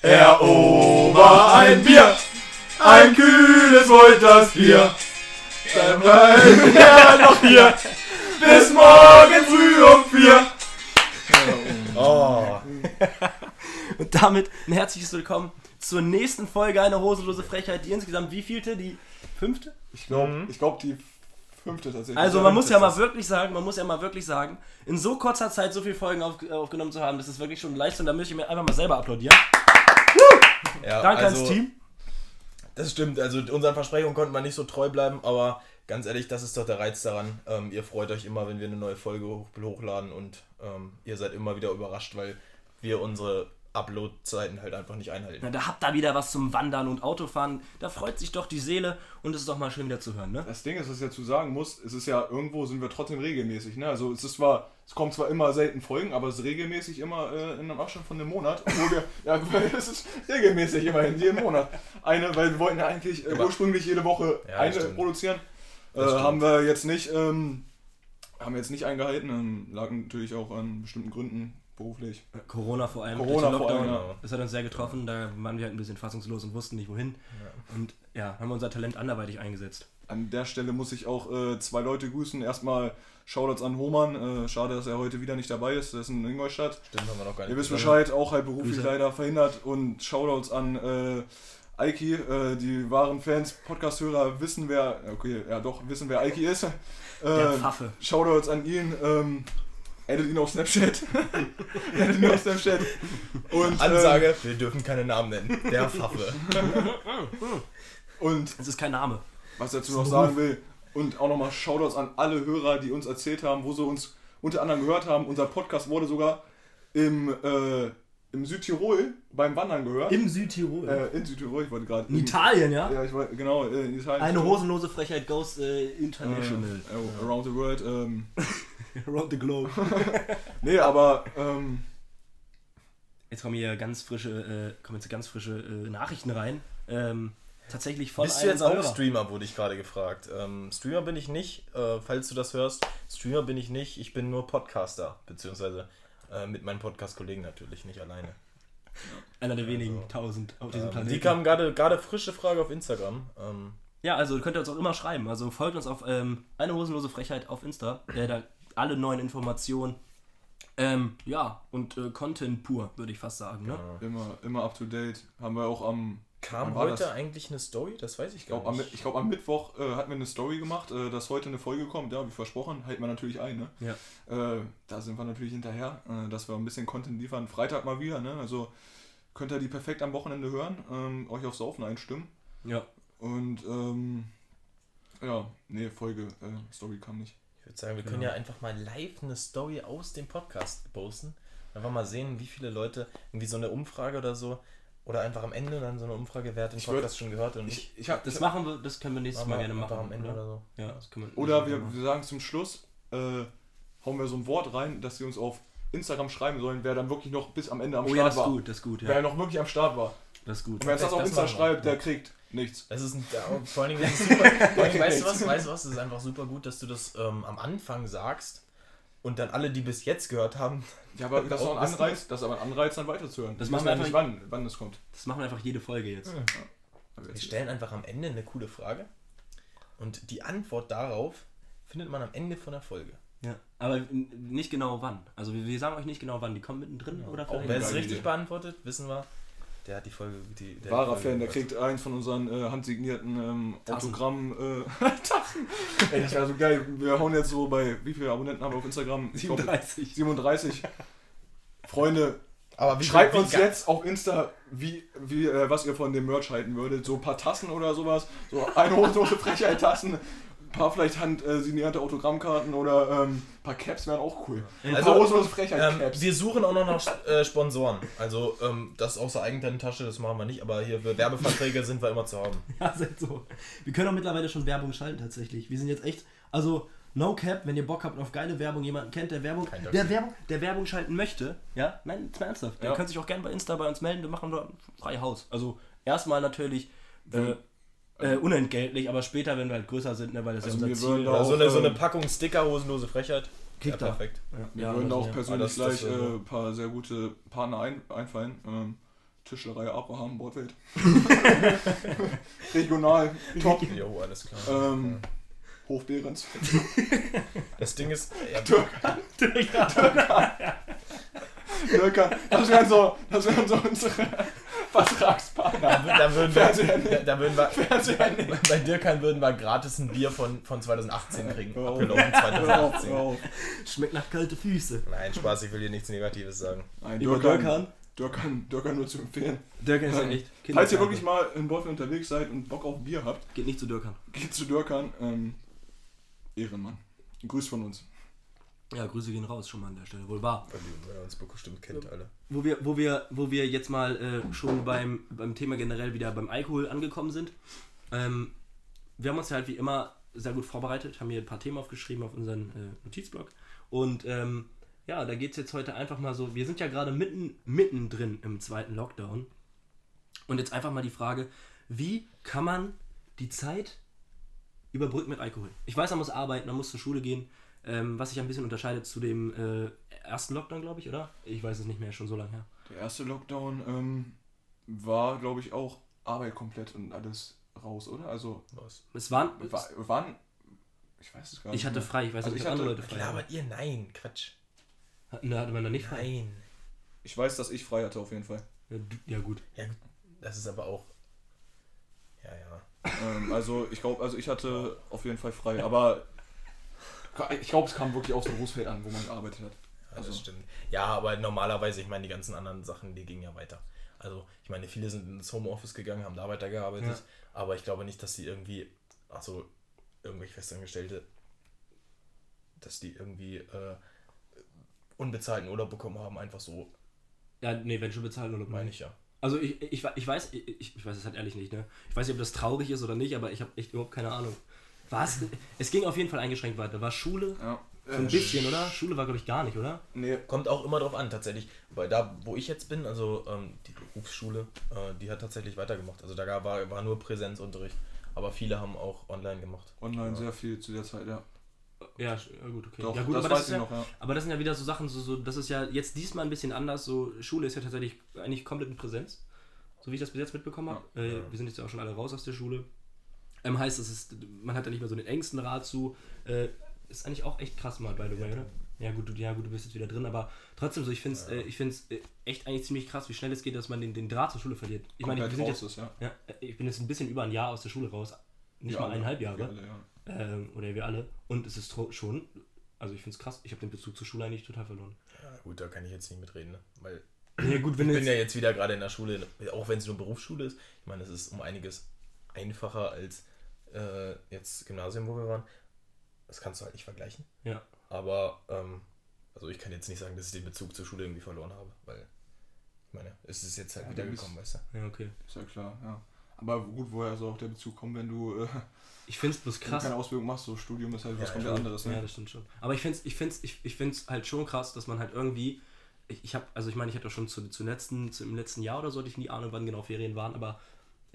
Herr Ober, ein Bier, ein kühles Wolters Bier. Dann bleiben wir noch hier bis morgen früh um vier. Oh. Und damit ein herzliches Willkommen zur nächsten Folge einer hosenlose Frechheit. Die insgesamt wievielte? Die fünfte? Ich glaube, ich glaub, die fünfte tatsächlich. Also man muss ja mal wirklich sagen, man muss ja mal wirklich sagen, in so kurzer Zeit so viele Folgen auf, aufgenommen zu haben, das ist wirklich schon eine Leistung. Da möchte ich mir einfach mal selber applaudieren. Ja, Danke also, ans Team. Das stimmt, also unseren Versprechungen konnten wir nicht so treu bleiben, aber ganz ehrlich, das ist doch der Reiz daran. Ähm, ihr freut euch immer, wenn wir eine neue Folge hoch hochladen und ähm, ihr seid immer wieder überrascht, weil wir unsere Upload-Zeiten halt einfach nicht einhalten. Na, da habt ihr wieder was zum Wandern und Autofahren. Da freut sich doch die Seele und es ist doch mal schön wieder zu hören, ne? Das Ding ist, was ich dazu sagen muss, es ist ja irgendwo sind wir trotzdem regelmäßig. Ne? Also es ist zwar, es kommt zwar immer selten Folgen, aber es ist regelmäßig immer äh, in einem Abstand von einem Monat. Obwohl wir, ja, es ist regelmäßig immerhin, jeden Monat. Eine, weil wir wollten ja eigentlich äh, ursprünglich jede Woche Ja, eine stimmt. produzieren. Äh, haben wir jetzt nicht, ähm, haben wir jetzt nicht eingehalten. Ähm, lag natürlich auch an bestimmten Gründen beruflich. Corona vor allem. Corona vor allem, ja. Das hat uns sehr getroffen. Da waren wir halt ein bisschen fassungslos und wussten nicht wohin. Und ja, haben unser Talent anderweitig eingesetzt. An der Stelle muss ich auch äh, zwei Leute grüßen. Erstmal Shoutouts an Hohmann. Äh, schade, dass er heute wieder nicht dabei ist. Der ist in Ingolstadt. Stimmt, haben wir noch gar nicht. Ihr wisst. Bescheid, auch halt beruflich Grüße. leider verhindert. Und Shoutouts an äh, Aiki. Äh, die wahren Fans, Podcast-Hörer wissen, wer, okay, ja doch, wissen, wer Aiki ist. Der Äh, Pfaffe. Shoutouts an ihn. Ähm, addet ihn auf Snapchat. addet ihn auf Snapchat. Und, ähm, Ansage, wir dürfen keine Namen nennen. Der Pfaffe. und Es ist kein Name. was ich dazu noch sagen will. Und auch nochmal Shoutouts an alle Hörer, die uns erzählt haben, wo sie uns unter anderem gehört haben. Unser Podcast wurde sogar im, äh, im Südtirol beim Wandern gehört. Im Südtirol. äh, in Südtirol, ich wollte gerade. in Italien, ja? Ja, ich wollte, genau, äh, in Italien. Eine hosenlose Frechheit goes äh, international. Äh, around the world. Ähm, Around the globe. nee, aber ähm, Jetzt kommen hier ganz frische, äh, kommen jetzt ganz frische äh, Nachrichten rein. Ähm, tatsächlich von Bist du einem jetzt auch. Streamer, wurde ich gerade gefragt. Ähm, Streamer bin ich nicht, äh, falls du das hörst. Streamer bin ich nicht, ich bin nur Podcaster, beziehungsweise äh, mit meinen Podcast-Kollegen natürlich, nicht alleine. Einer der wenigen tausend auf diesem Ähm, Planeten. die kam gerade gerade frische Frage auf Instagram. Ähm, Ja, also könnt ihr uns auch immer schreiben. Also folgt uns auf ähm, eine hosenlose Frechheit auf Insta. Äh, da alle neuen Informationen. Ähm, ja, und äh, Content pur, würde ich fast sagen. Ne? immer, immer up to date. Haben wir auch am. Kam heute das? eigentlich eine Story? Das weiß ich Ich gar glaube, am, nicht. ich glaub, am Mittwoch äh, hatten wir eine Story gemacht, äh, dass heute eine Folge kommt. Ja, wie versprochen, halten wir natürlich ein. Ne? Ja. Äh, da sind wir natürlich hinterher, äh, dass wir ein bisschen Content liefern. Freitag mal wieder, ne? Also könnt ihr die perfekt am Wochenende hören, ähm, euch aufs Saufen einstimmen. Ja. Und ähm, ja, nee, Folge, äh, Story kam nicht. Ich würde sagen, wir können ja einfach mal live eine Story aus dem Podcast posten. Einfach mal sehen, wie viele Leute, irgendwie so eine Umfrage oder so, oder einfach am Ende dann so eine Umfrage, wer hat den Ich würd- Podcast schon gehört und. Ich, ich hab, Das ich machen wir, das können wir nächstes Mal gerne machen. am Ende oder so. Ja, das können wir Oder wir, wir sagen zum Schluss, äh, hauen wir so ein Wort rein, dass sie uns auf Instagram schreiben sollen, wer dann wirklich noch bis am Ende am Oh ja, Start das ist war. gut, das ist gut, Wer ja. noch wirklich am Start war. Das ist gut. Und wer uns das auf Das Insta machen wir. schreibt, der kriegt nichts. Das ist ein, ja, vor allen Dingen ist es super. weißt du was? Weißt du was? Es ist einfach super gut, dass du das ähm, am Anfang sagst und dann alle, die bis jetzt gehört haben, Ja, aber das ist auch ein Anreiz, das ist aber ein Anreiz, dann weiterzuhören. Das machen wissen wir ja nicht, wann, wann es kommt. Das machen wir einfach jede Folge jetzt. wir stellen einfach am Ende eine coole Frage und die Antwort darauf findet man am Ende von der Folge. Ja. Aber n- nicht genau wann. Also wir, wir sagen euch nicht genau wann. Die kommen mittendrin oder Auch vielleicht. wer es richtig beantwortet, wissen wir, der hat die Folge. Die, der Wahrer Fan, der kriegt eins von unseren äh, handsignierten ähm. Autogramm. Äh, Tassen. Ey, das wäre so geil. Wir hauen jetzt so bei, wie viele Abonnenten haben wir auf Instagram? Ich glaub, 37. 37. Freunde, Aber wie schreibt wie uns jetzt auf Insta, wie, wie, äh, was ihr von dem Merch halten würdet. So ein paar Tassen oder sowas. So eine Hose Frechheit-Tassen. Ein paar vielleicht handsignierte Autogrammkarten oder ähm, ein paar Caps wären auch cool. Ein Also, paar hosenlose Ähm, wir suchen auch noch nach äh, Sponsoren. Also ähm, das aus der eigenen Tasche, das machen wir nicht, aber hier für Werbeverträge sind wir immer zu haben. Ja, seid so. Wir können auch mittlerweile schon Werbung schalten tatsächlich. Wir sind jetzt echt, also no cap, wenn ihr Bock habt auf geile Werbung, jemanden kennt, der Werbung, der Werbung, der Werbung schalten möchte, ja, nein, jetzt mal ernsthaft. Der Ja. kann sich auch gerne bei Insta bei uns melden, wir machen dort frei Haus. Also erstmal natürlich äh, äh, unentgeltlich, aber später, wenn wir halt größer sind, ne, weil das Also ja unser Ziel auch, so eine, so eine ähm, Packung Sticker, hosenlose Frechheit. Ja, Kickt da. perfekt. Mir Ja, würden auch ja. persönlich Ah, gleich äh, äh, ein paar sehr gute Partner ein, einfallen. Ähm, Tischlerei Abraham, Bordwelt. Regional, top. Jo, alles klar. Ähm, Hof Behrens. Das Ding ist, ja, Nürker. Das wären so, das wären so unsere Vertragspartner. da würden Fernseher wir, da, da würden wir, nicht. bei Dirkan würden wir gratis ein Bier von, von 2018 kriegen. Auf. Abgelaufen Hör auf, 2018. hör auf. Schmeckt nach kalte Füße. Nein, Spaß, ich will dir nichts Negatives sagen. Nein, Dürkan? Dürkan, Dürkan nur zu empfehlen. Dürkan ist ja echt. Falls ihr wirklich mal in Wolfen unterwegs seid und Bock auf Bier habt, Geht nicht zu Dürkan. geht zu Dürkan. Ähm, Ehrenmann. Grüß von uns. Ja, Grüße gehen raus schon mal an der Stelle. Wohl wahr. Weil uns bestimmt kennt alle. Wo wir, wo wir, wo wir jetzt mal äh, schon beim, beim Thema generell wieder beim Alkohol angekommen sind. Ähm, wir haben uns ja halt wie immer sehr gut vorbereitet, haben hier ein paar Themen aufgeschrieben auf unseren äh, Notizblock. Und ähm, ja, da geht es jetzt heute einfach mal so, wir sind ja gerade mitten, mittendrin im zweiten Lockdown. Und jetzt einfach mal die Frage, wie kann man die Zeit überbrücken mit Alkohol? Ich weiß, man muss arbeiten, man muss zur Schule gehen, ähm, was sich ein bisschen unterscheidet zu dem äh, ersten Lockdown, glaube ich, oder? Ich weiß es nicht mehr, schon so lange her. Der erste Lockdown ähm, war, glaube ich, auch Arbeit komplett und alles raus, oder? Also, Was? Es waren, wa- wann? Ich weiß es gar nicht. ich hatte mehr. frei, ich weiß Also nicht, ich ob andere Leute frei Klar, aber ihr, nein, Quatsch. Da hatte man noch nicht frei. Nein. Ich weiß, dass ich frei hatte, auf jeden Fall. Ja, du- Ja, gut. Ja, gut, das ist aber auch. Ja, ja. ähm, also, ich glaube, also ich hatte auf jeden Fall frei, aber ich glaube, es kam wirklich aufs Berufsfeld an, wo man gearbeitet hat. Ja, Also- das stimmt. Ja, aber normalerweise, ich meine, die ganzen anderen Sachen, die gingen ja weiter. Also, ich meine, viele sind ins Homeoffice gegangen, haben da weitergearbeitet, Ja. aber ich glaube nicht, dass sie irgendwie, also irgendwelche Festangestellte, dass die irgendwie äh, unbezahlten Urlaub bekommen haben, einfach so, Ja, nee, wenn schon bezahlen oder meine ich ja. Also ich, ich, ich weiß, ich, ich weiß es halt ehrlich nicht, ne? Ich weiß nicht, ob das traurig ist oder nicht, aber ich habe echt überhaupt keine Ahnung. Was? Es ging auf jeden Fall eingeschränkt weiter. War Schule? Ja. So ein bisschen, oder? Schule war, glaube ich, gar nicht, oder? Nee, Kommt auch immer drauf an, tatsächlich. Weil da, wo ich jetzt bin, also ähm, die Berufsschule, äh, die hat tatsächlich weitergemacht. Also da gab- war, war nur Präsenzunterricht. Aber viele haben auch online gemacht. online sehr viel zu der Zeit, ja. Ja, ja gut, okay. Doch, ja, gut, das aber, weiß das ja, noch, ja. aber das sind ja wieder so Sachen, so, so, das ist ja jetzt diesmal ein bisschen anders. So, Schule ist ja tatsächlich eigentlich komplett in Präsenz. So wie ich das bis jetzt mitbekommen habe. äh, Ja. Wir sind jetzt ja auch schon alle raus aus der Schule. Ähm, heißt, es ist, man hat ja nicht mehr so den engsten Rat zu. Äh, ist eigentlich auch echt krass mal, by the way, oder? Ja gut, du, ja gut, du bist jetzt wieder drin, aber trotzdem so, ich finde es äh, ich find's, äh, echt eigentlich ziemlich krass, wie schnell es geht, dass man den, den Draht zur Schule verliert. Ich meine, jetzt, ist, ja. ja, äh, ich bin jetzt ein bisschen über ein Jahr aus der Schule raus. Nicht Wir mal eineinhalb Jahre alle, ja. ähm, oder wir alle. Und es ist schon, also ich finde es krass, ich habe den Bezug zur Schule eigentlich total verloren. Ja, gut, da kann ich jetzt nicht mitreden, ne? Weil Ja gut, wenn ich bin ja jetzt, jetzt wieder gerade in der Schule, auch wenn es nur Berufsschule ist. Ich meine, es ist um einiges einfacher als äh, jetzt Gymnasium, wo wir waren. Das kannst du halt nicht vergleichen. ja, Aber, ähm, also ich kann jetzt nicht sagen, dass ich den Bezug zur Schule irgendwie verloren habe, weil, ich meine, es ist jetzt halt Ja, wieder du gekommen, weißt du. ja, okay. Ist ja klar, ja. Aber gut, woher soll auch der Bezug kommen, wenn du, äh, Ich finde es bloß wenn du krass. keine Ausbildung machst, so Studium ist halt was Ja, komplett ja. anderes, Ja, ne? das stimmt schon. Aber ich finde es ich find's, ich, ich find's halt schon krass, dass man halt irgendwie. Ich, ich habe, also ich meine, ich hatte schon zu, zu letzten, zu, im letzten Jahr oder so, hatte ich nie Ahnung, wann genau Ferien waren, aber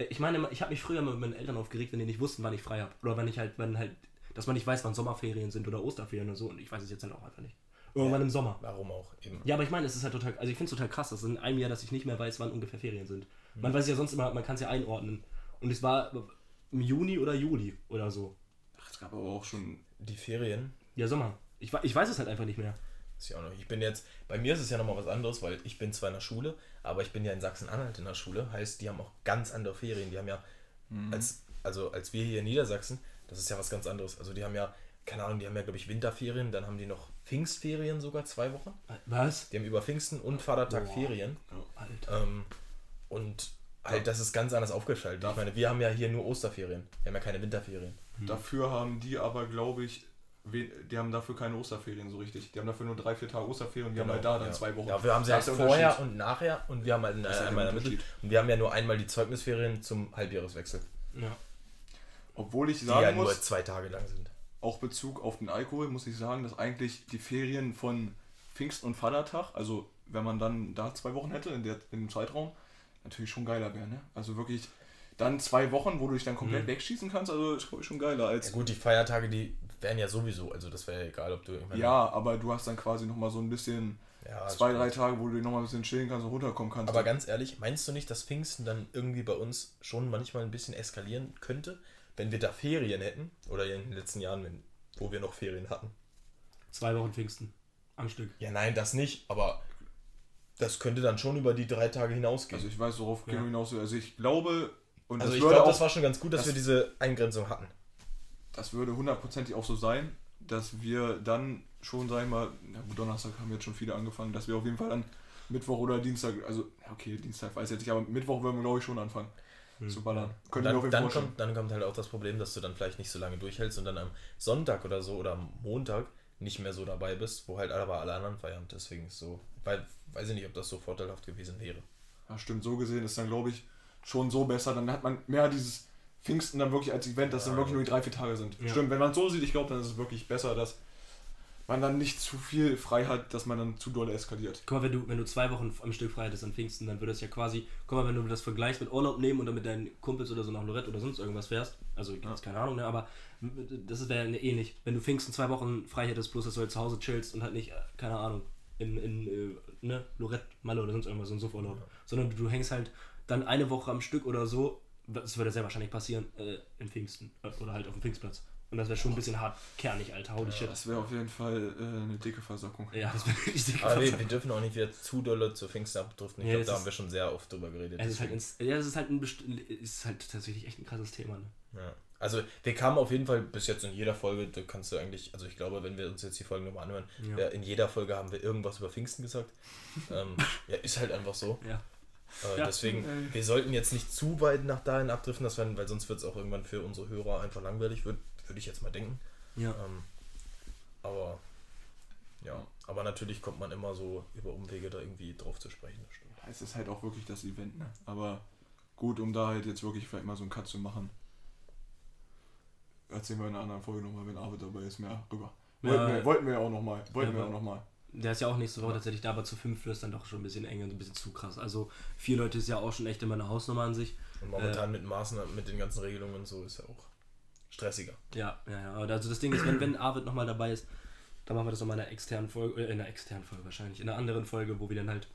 ich meine, ich habe mich früher mit meinen Eltern aufgeregt, wenn die nicht wussten, wann ich frei habe. Oder wenn ich halt, wenn halt, dass man nicht weiß, wann Sommerferien sind oder Osterferien oder so. Und ich weiß es jetzt halt auch einfach nicht. Irgendwann Ja. im Sommer. Warum auch eben. Ja, aber ich meine, es ist halt total, also ich finde es total krass, dass in einem Jahr, dass ich nicht mehr weiß, wann ungefähr Ferien sind. Man weiß ja sonst immer, man kann es ja einordnen. Und es war im Juni oder Juli oder so. Ach, es gab aber auch schon. Die Ferien, Ja, Sommer. Ich, ich weiß es halt einfach nicht mehr. Ist ja auch noch. Ich bin jetzt, bei mir ist es ja nochmal was anderes, weil ich bin zwar in der Schule, aber ich bin ja in Sachsen-Anhalt in der Schule. Heißt, die haben auch ganz andere Ferien. Die haben ja, als, also als wir hier in Niedersachsen, das ist ja was ganz anderes. Also die haben ja, keine Ahnung, die haben ja, glaube ich, Winterferien, dann haben die noch Pfingstferien sogar zwei Wochen. Was? Die haben über Pfingsten und Vatertag Boah. Ferien. Alter. Ähm, und halt, das ist ganz anders aufgeschaltet. Ich meine, wir haben ja hier nur Osterferien. Wir haben ja keine Winterferien. Dafür haben die aber, glaube ich, die haben dafür keine Osterferien so richtig. Die haben dafür nur drei, vier Tage Osterferien und die haben halt da dann ja. zwei Wochen. Ja, wir haben sie halt vorher und nachher und wir haben halt halt einmal in der der Mitte. Unterschied. Und wir haben ja nur einmal die Zeugnisferien zum Halbjahreswechsel, Ja. Obwohl ich die sagen ja nur muss, zwei Tage lang sind. auch Bezug auf den Alkohol, muss ich sagen, dass eigentlich die Ferien von Pfingst und Vatertag, also wenn man dann da zwei Wochen hätte in, der, in dem Zeitraum, natürlich schon geiler wäre, ne? Also wirklich dann zwei Wochen, wo du dich dann komplett Mhm. wegschießen kannst, also ist glaube ich schon geiler als. Ja, gut, die Feiertage, die wären ja sowieso, also das wäre ja egal, ob du. Meine, Ja, aber du hast dann quasi nochmal so ein bisschen, ja, zwei, stimmt. drei Tage, wo du nochmal ein bisschen chillen kannst und runterkommen kannst. Aber ganz ehrlich, meinst du nicht, dass Pfingsten dann irgendwie bei uns schon manchmal ein bisschen eskalieren könnte, wenn wir da Ferien hätten? Oder in den letzten Jahren, wenn, wo wir noch Ferien hatten? Zwei Wochen Pfingsten. Am Stück. Ja, nein, das nicht, aber das könnte dann schon über die drei Tage hinausgehen. also ich weiß, worauf Ja. Hinaus will. Also ich glaube, und Also das ich glaube, das war schon ganz gut, dass das- wir diese Eingrenzung hatten. Das würde hundertprozentig auch so sein, dass wir dann schon, sag ich mal, na gut, Donnerstag haben jetzt schon viele angefangen, dass wir auf jeden Fall dann Mittwoch oder Dienstag, also ja, okay, Dienstag weiß ich jetzt nicht, aber Mittwoch würden wir glaube ich schon anfangen zu ballern. Könnte ich mir auf dann, jeden dann, vorstellen. kommt, dann kommt halt auch das Problem, dass du dann vielleicht nicht so lange durchhältst und dann am Sonntag oder so oder am Montag nicht mehr so dabei bist, wo halt aber alle anderen feiern. Deswegen ist so, weil, weiß ich nicht, ob das so vorteilhaft gewesen wäre. Ja, stimmt, so gesehen ist dann, glaube ich, schon so besser. Dann hat man mehr dieses Pfingsten dann wirklich als Event, dass Ja. dann wirklich nur die drei, vier Tage sind. Ja. Stimmt, wenn man es so sieht, ich glaube, dann ist es wirklich besser, dass man dann nicht zu viel frei hat, dass man dann zu doll eskaliert. Guck mal, wenn du, wenn du zwei Wochen am Stück frei hättest an Pfingsten, dann würde das ja quasi, guck mal, wenn du das vergleichst mit Urlaub nehmen und dann mit deinen Kumpels oder so nach Lorette oder sonst irgendwas fährst, also jetzt Ja. keine Ahnung, ne, aber das wäre ja ähnlich. Wenn du Pfingsten zwei Wochen frei hättest, bloß dass du halt zu Hause chillst und halt nicht, äh, keine Ahnung, in, in äh, ne, Lorette, Malle oder sonst irgendwas, so ein Suffurlaub, sondern du, du hängst halt dann eine Woche am Stück oder so, das würde sehr wahrscheinlich passieren, äh, in Pfingsten äh, oder halt auf dem Pfingstplatz. Und das wäre schon ein bisschen hart kernig, Alter, holy shit. Das wäre auf jeden Fall äh, eine dicke Versackung. Ja, das wäre richtig Aber wir, krass. wir dürfen auch nicht wieder zu dolle zu Pfingsten abdriften. Ich Ja, glaube, das da ist- haben wir schon sehr oft drüber geredet. Es ist halt, ins, ja, es ist halt, ein best- ist halt tatsächlich echt ein krasses Thema. Ne? Ja. Also wir kamen auf jeden Fall bis jetzt in jeder Folge, da kannst du eigentlich, also ich glaube, wenn wir uns jetzt die Folgen nochmal anhören, Ja. ja, in jeder Folge haben wir irgendwas über Pfingsten gesagt. ähm, ja, ist halt einfach so. Ja. Äh, Ja. Deswegen, Ey. wir sollten jetzt nicht zu weit nach dahin abdriften, dass wir, weil sonst wird es auch irgendwann für unsere Hörer einfach langweilig, würde würd ich jetzt mal denken. Ja. Ähm, aber ja, aber natürlich kommt man immer so über Umwege da irgendwie drauf zu sprechen. Das stimmt. Es ist halt auch wirklich das Event, ne? Aber gut, um da halt jetzt wirklich vielleicht mal so einen Cut zu machen. Erzählen wir in einer anderen Folge nochmal, wenn Arvid dabei ist, mehr rüber. Ja. Wollten, wir, wollten wir ja auch nochmal. Wollten Ja, wir auch nochmal. Der ist ja auch nächste Woche tatsächlich da, aber zu fünf ist dann doch schon ein bisschen eng und ein bisschen zu krass. Also vier Leute ist ja auch schon echt immer eine Hausnummer an sich. Und momentan mit Maßnahmen, mit den ganzen Regelungen und so ist ja auch stressiger. Ja, ja, ja. Also das Ding ist, wenn, wenn Arvid nochmal dabei ist, dann machen wir das nochmal in einer externen Folge, äh, in einer externen Folge wahrscheinlich, in einer anderen Folge, wo wir dann halt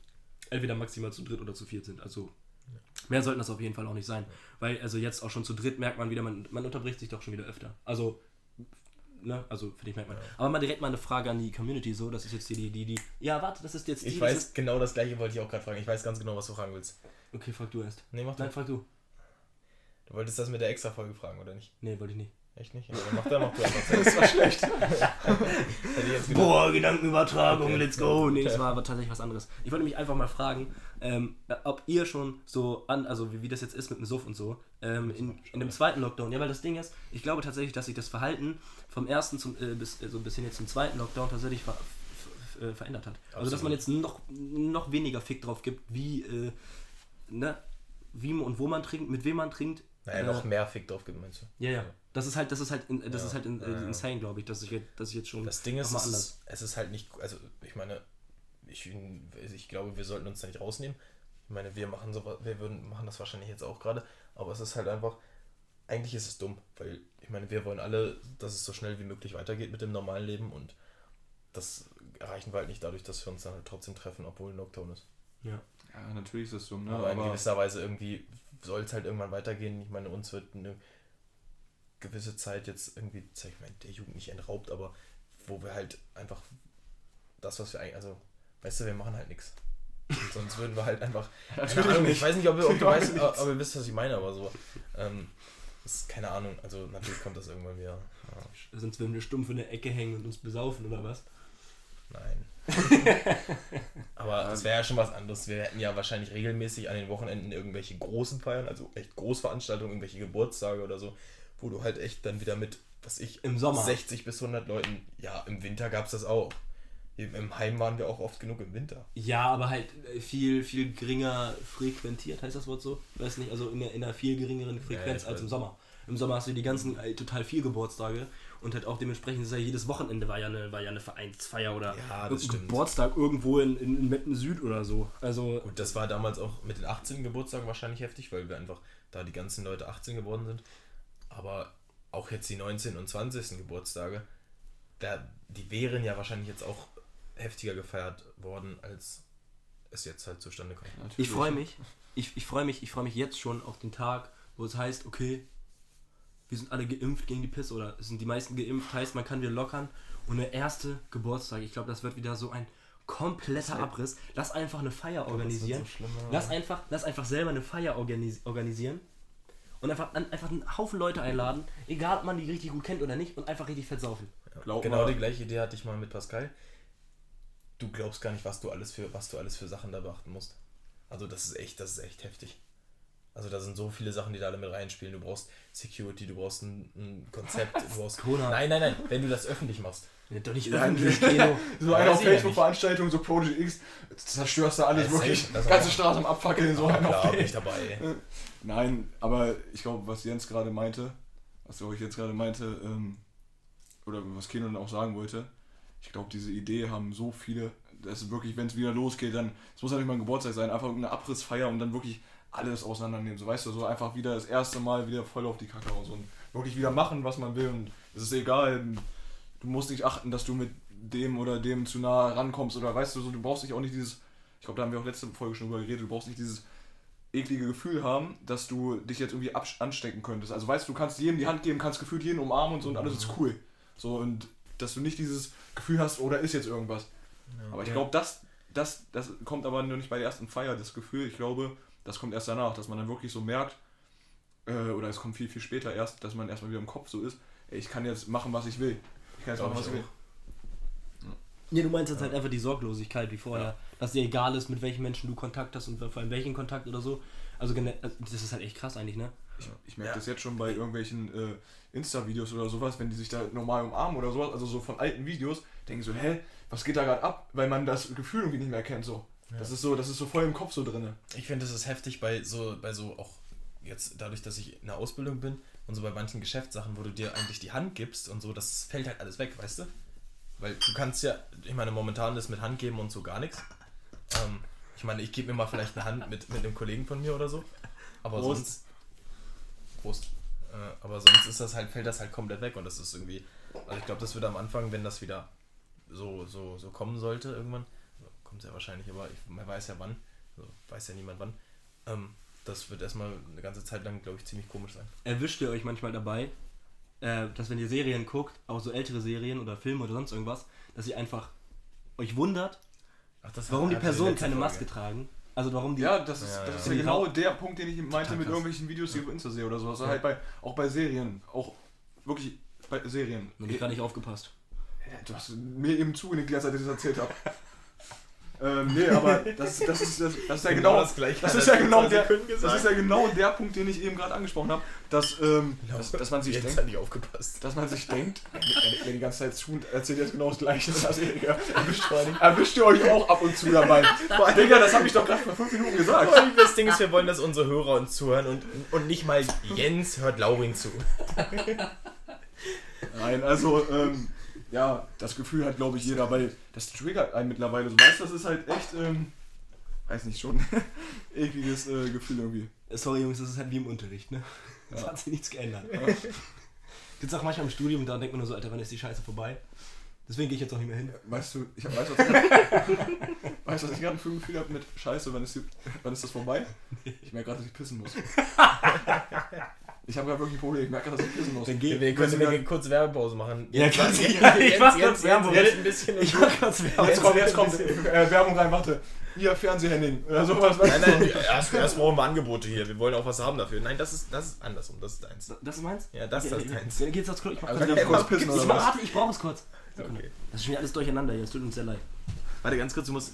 entweder maximal zu dritt oder zu viert sind. Also mehr sollten das auf jeden Fall auch nicht sein. Weil also jetzt auch schon zu dritt merkt man wieder, man, man unterbricht sich doch schon wieder öfter. Also, ne, also finde ich merkt man. Aber mal direkt mal eine Frage an die Community, so, das ist jetzt die, die, die. Ja, warte, das ist jetzt die. Ich weiß Ist, genau das gleiche, wollte ich auch gerade fragen. Ich weiß ganz genau, was du fragen willst. okay, frag du erst. Nee, mach Nein, du. frag du. Du wolltest das mit der Extra-Folge fragen, oder nicht? Nee, wollte ich nicht. Echt nicht? Dann mach da, mach einfach. Das war schlecht. Boah, Gedankenübertragung, Okay. let's go. Nee, das war aber tatsächlich was anderes. Ich wollte mich einfach mal fragen, ähm, ob ihr schon so an, also wie, wie das jetzt ist mit dem Suff und so, ähm, in, in dem zweiten Lockdown. Ja, weil das Ding ist, ich glaube tatsächlich, dass sich das Verhalten vom ersten zum, äh, bis, so ein bisschen jetzt zum zweiten Lockdown tatsächlich ver, äh, verändert hat. Also, dass man jetzt noch, noch weniger Fick drauf gibt, wie, äh, ne, wie und wo man trinkt, mit wem man trinkt. Naja, Äh, noch mehr Fick drauf gibt, meinst du? Ja, ja. Das ist halt, das ist halt, in- das Ja, ist halt in, äh, ja, ja. insane, glaube ich, dass ich, jetzt- dass ich jetzt schon. Das Ding ist, es ist, es ist halt nicht, also ich meine, ich, ich glaube, wir sollten uns da nicht rausnehmen. Ich meine, wir machen so, wir würden machen das wahrscheinlich jetzt auch gerade, aber es ist halt einfach, eigentlich ist es dumm, weil ich meine, wir wollen alle, dass es so schnell wie möglich weitergeht mit dem normalen Leben und das erreichen wir halt nicht dadurch, dass wir uns dann halt trotzdem treffen, obwohl ein Lockdown ist. Ja. Ja, natürlich ist das so, ne? aber in Aber gewisser Weise irgendwie soll es halt irgendwann weitergehen. Ich meine, uns wird eine gewisse Zeit jetzt irgendwie, ich mal, der Jugend nicht entraubt, aber wo wir halt einfach das, was wir eigentlich, also, weißt du, wir machen halt nichts. Sonst würden wir halt einfach. Keine Ahnung, ich weiß nicht, ob, ihr- ob du weißt, aber ihr wisst, was ich meine, aber so. Ähm, das ist keine Ahnung, also natürlich kommt das irgendwann wieder. Ja, Sonst würden wir stumpf in der Ecke hängen und uns besaufen oder was? nein. aber das wäre ja schon was anderes. Wir hätten ja wahrscheinlich regelmäßig an den Wochenenden irgendwelche großen Feiern, also echt Großveranstaltungen, irgendwelche Geburtstage oder so, wo du halt echt dann wieder mit, was ich, Im Sommer. 60 bis 100 Leuten, ja, im Winter gab es das auch. Im- Im Heim waren wir auch oft genug im Winter. Ja, aber halt äh, viel, viel geringer frequentiert, heißt das Wort so? Weiß nicht, also in, einer- in einer viel geringeren Frequenz ich als im. Sommer. Im Sommer hast du die ganzen äh, total viel Geburtstage und halt auch dementsprechend ist ja jedes Wochenende war ja eine, war ja eine Vereinsfeier oder Ja. Geburtstag irgendwo in, in, in Meppen Süd oder so. Also Gut, das war damals auch mit den 18 Geburtstagen wahrscheinlich heftig, weil wir einfach da die ganzen Leute 18 geworden sind. Aber auch jetzt die 19 und 20. Geburtstage, da, die wären ja wahrscheinlich jetzt auch heftiger gefeiert worden, als es jetzt halt zustande kommt. Ich freue mich. Ich, ich freue mich, ich freue mich jetzt schon auf den Tag, wo es heißt, okay, wir sind alle geimpft gegen die Pisse oder sind die meisten geimpft, heißt man kann wieder lockern und der erste Geburtstag, ich glaube, das wird wieder so ein kompletter Abriss. Lass einfach eine Feier organisieren. so schlimm, lass einfach, lass einfach selber eine Feier organis organisieren und einfach, an- einfach einen Haufen Leute einladen, egal ob man die richtig gut kennt oder nicht und einfach richtig versaufen. Glaub genau mal- die gleiche Idee hatte ich mal mit Pascal. Du glaubst gar nicht, was du alles für, was du alles für Sachen da beachten musst. Also das ist echt, das ist echt heftig. Also da sind so viele Sachen, die da alle mit reinspielen. Du brauchst Security, du brauchst ein, ein Konzept, du brauchst. Corona. Nein, nein, nein, wenn du das öffentlich machst. Ja, Doch nicht öffentlich. Kino. So eine auf Facebook-Veranstaltung, so Project X, zerstörst du alles Ja, wirklich. das ganze auch. Straße am Abfackeln, so Ja, einen auf Facebook. ich dabei. Nein, aber ich glaube, was Jens gerade meinte, was ich jetzt gerade meinte, ähm, oder was Keno dann auch sagen wollte, ich glaube, diese Idee haben so viele, das ist wirklich, wenn es wieder losgeht, dann, es muss ja nicht mal ein Geburtstag sein, einfach eine Abrissfeier und dann wirklich alles auseinandernehmen. So weißt du, so einfach wieder das erste Mal wieder voll auf die Kacke und so und wirklich wieder machen, was man will und es ist egal, du musst nicht achten, dass du mit dem oder dem zu nah rankommst oder weißt du, so, du brauchst dich auch nicht dieses, ich glaube, da haben wir auch letzte Folge schon drüber geredet, du brauchst nicht dieses eklige Gefühl haben, dass du dich jetzt irgendwie anstecken könntest. Also weißt du, du kannst jedem die Hand geben, kannst gefühlt jeden umarmen und so und alles ist cool. So und dass du nicht dieses Gefühl hast, oder ist jetzt irgendwas. aber ich Ja. glaube, das, das, das kommt aber nur nicht bei der ersten Feier, das Gefühl. Ich glaube, das kommt erst danach, dass man dann wirklich so merkt, äh, oder es kommt viel, viel später erst, dass man erstmal wieder im Kopf so ist, ey, ich kann jetzt machen, was ich will. Ich kann jetzt Glaub machen, was ich will. Nee, du meinst jetzt halt einfach die Sorglosigkeit wie vorher, dass dir egal ist, mit welchen Menschen du Kontakt hast und vor allem welchen Kontakt oder so. Also gene- das ist halt echt krass eigentlich, ne? Ich, ich merke Ja. das jetzt schon bei irgendwelchen äh, Insta-Videos oder sowas, wenn die sich da normal umarmen oder sowas, also so von alten Videos, denken so, hä, was geht da gerade ab? Weil man das Gefühl irgendwie nicht mehr kennt so. Das ist so, das ist so voll im Kopf so drin. Ich finde, das ist heftig bei so, bei so auch jetzt dadurch, dass ich in der Ausbildung bin und so bei manchen Geschäftssachen, wo du dir eigentlich die Hand gibst und so, das fällt halt alles weg, weißt du? Weil du kannst ja, ich meine, momentan ist mit Hand geben und so gar nichts. Ähm, ich meine, ich gebe mir mal vielleicht eine Hand mit, mit einem Kollegen von mir oder so. Aber Prost. sonst. Prost. Äh, aber sonst ist das halt, fällt das halt komplett weg und das ist irgendwie. Also ich glaube, das wird am Anfang, wenn das wieder so, so, so kommen sollte, irgendwann, kommt ja wahrscheinlich, aber ich, man weiß ja wann, also weiß ja niemand wann. Ähm, das wird erstmal eine ganze Zeit lang, glaube ich, ziemlich komisch sein. Erwischt ihr euch manchmal dabei, äh, dass wenn ihr Serien guckt, auch so ältere Serien oder Filme oder sonst irgendwas, dass ihr einfach euch wundert, Ach, das warum die Personen keine Folge. Maske tragen. Also warum die. Ja, das ist, Ja, das ja. ist ja genau der Punkt, den ich meinte mit krass. irgendwelchen Videos, die ich auf Insta sehe oder so. Also halt bei, auch bei Serien, auch wirklich bei Serien. Hab ich gerade nicht aufgepasst. Du hast mir eben zugenickt, als ich das erzählt habe. ähm, nee, aber das, das, ist, das, das ist ja Genau genau, das Gleiche das ist ja genau der, das ist ja genau der Punkt, den ich eben gerade angesprochen habe, dass, ähm, Genau. dass, dass man sich Jetzt denkt, hat nicht aufgepasst. dass man sich denkt, wenn die ganze Zeit zu erzählt jetzt genau das Gleiche, das erwischt, erwischt ihr euch auch ab und zu dabei. Digga, das habe ich doch gerade vor fünf Minuten gesagt. Das Ding ist, wir wollen, dass unsere Hörer uns zuhören und, und nicht mal Jens hört Laurin zu. Nein, also, ähm, ja, das Gefühl hat, glaube ich, jeder, weil das triggert einen mittlerweile. So, weißt du, das ist halt echt, ähm, weiß nicht, schon ekliges äh, Gefühl irgendwie. Sorry Jungs, das ist halt wie im Unterricht, ne? Das Ja. hat sich nichts geändert. Gibt's auch manchmal im Studium, da denkt man nur so, Alter, wann ist die Scheiße vorbei? Deswegen gehe ich jetzt auch nicht mehr hin. Weißt du, ich hab, weißt, was, weißt, du, was ich gerade für ein Gefühl habe mit Scheiße, wann ist, die, wann ist das vorbei? Ich merke gerade, dass ich pissen muss. Ich habe gerade wirklich ein Problem, ich merke dass ich pissen muss. Dann geh, Wir können eine kurze Werbepause machen. Ja, ja, ich Jens, mach kurz Werbung. Jens, redet ein bisschen. Ich mach ganz Werbung. Jetzt kommt, jetzt kommt äh, Werbung rein, warte. Hier, Fernsehhandling oder sowas. Nein, nein, erst, erst brauchen wir Angebote hier. Wir wollen auch was haben dafür. Nein, das ist, das ist andersrum. Das ist deins. Das ist meins? Ja, das ist Okay, deins. Dann geht's aufs Klo. Ich mach Also kurz ganz kurz pissen Ich oder was? warte, ich brauche es kurz. Okay. Das ist schon wieder alles durcheinander hier, es tut uns sehr leid. Warte ganz kurz, du musst.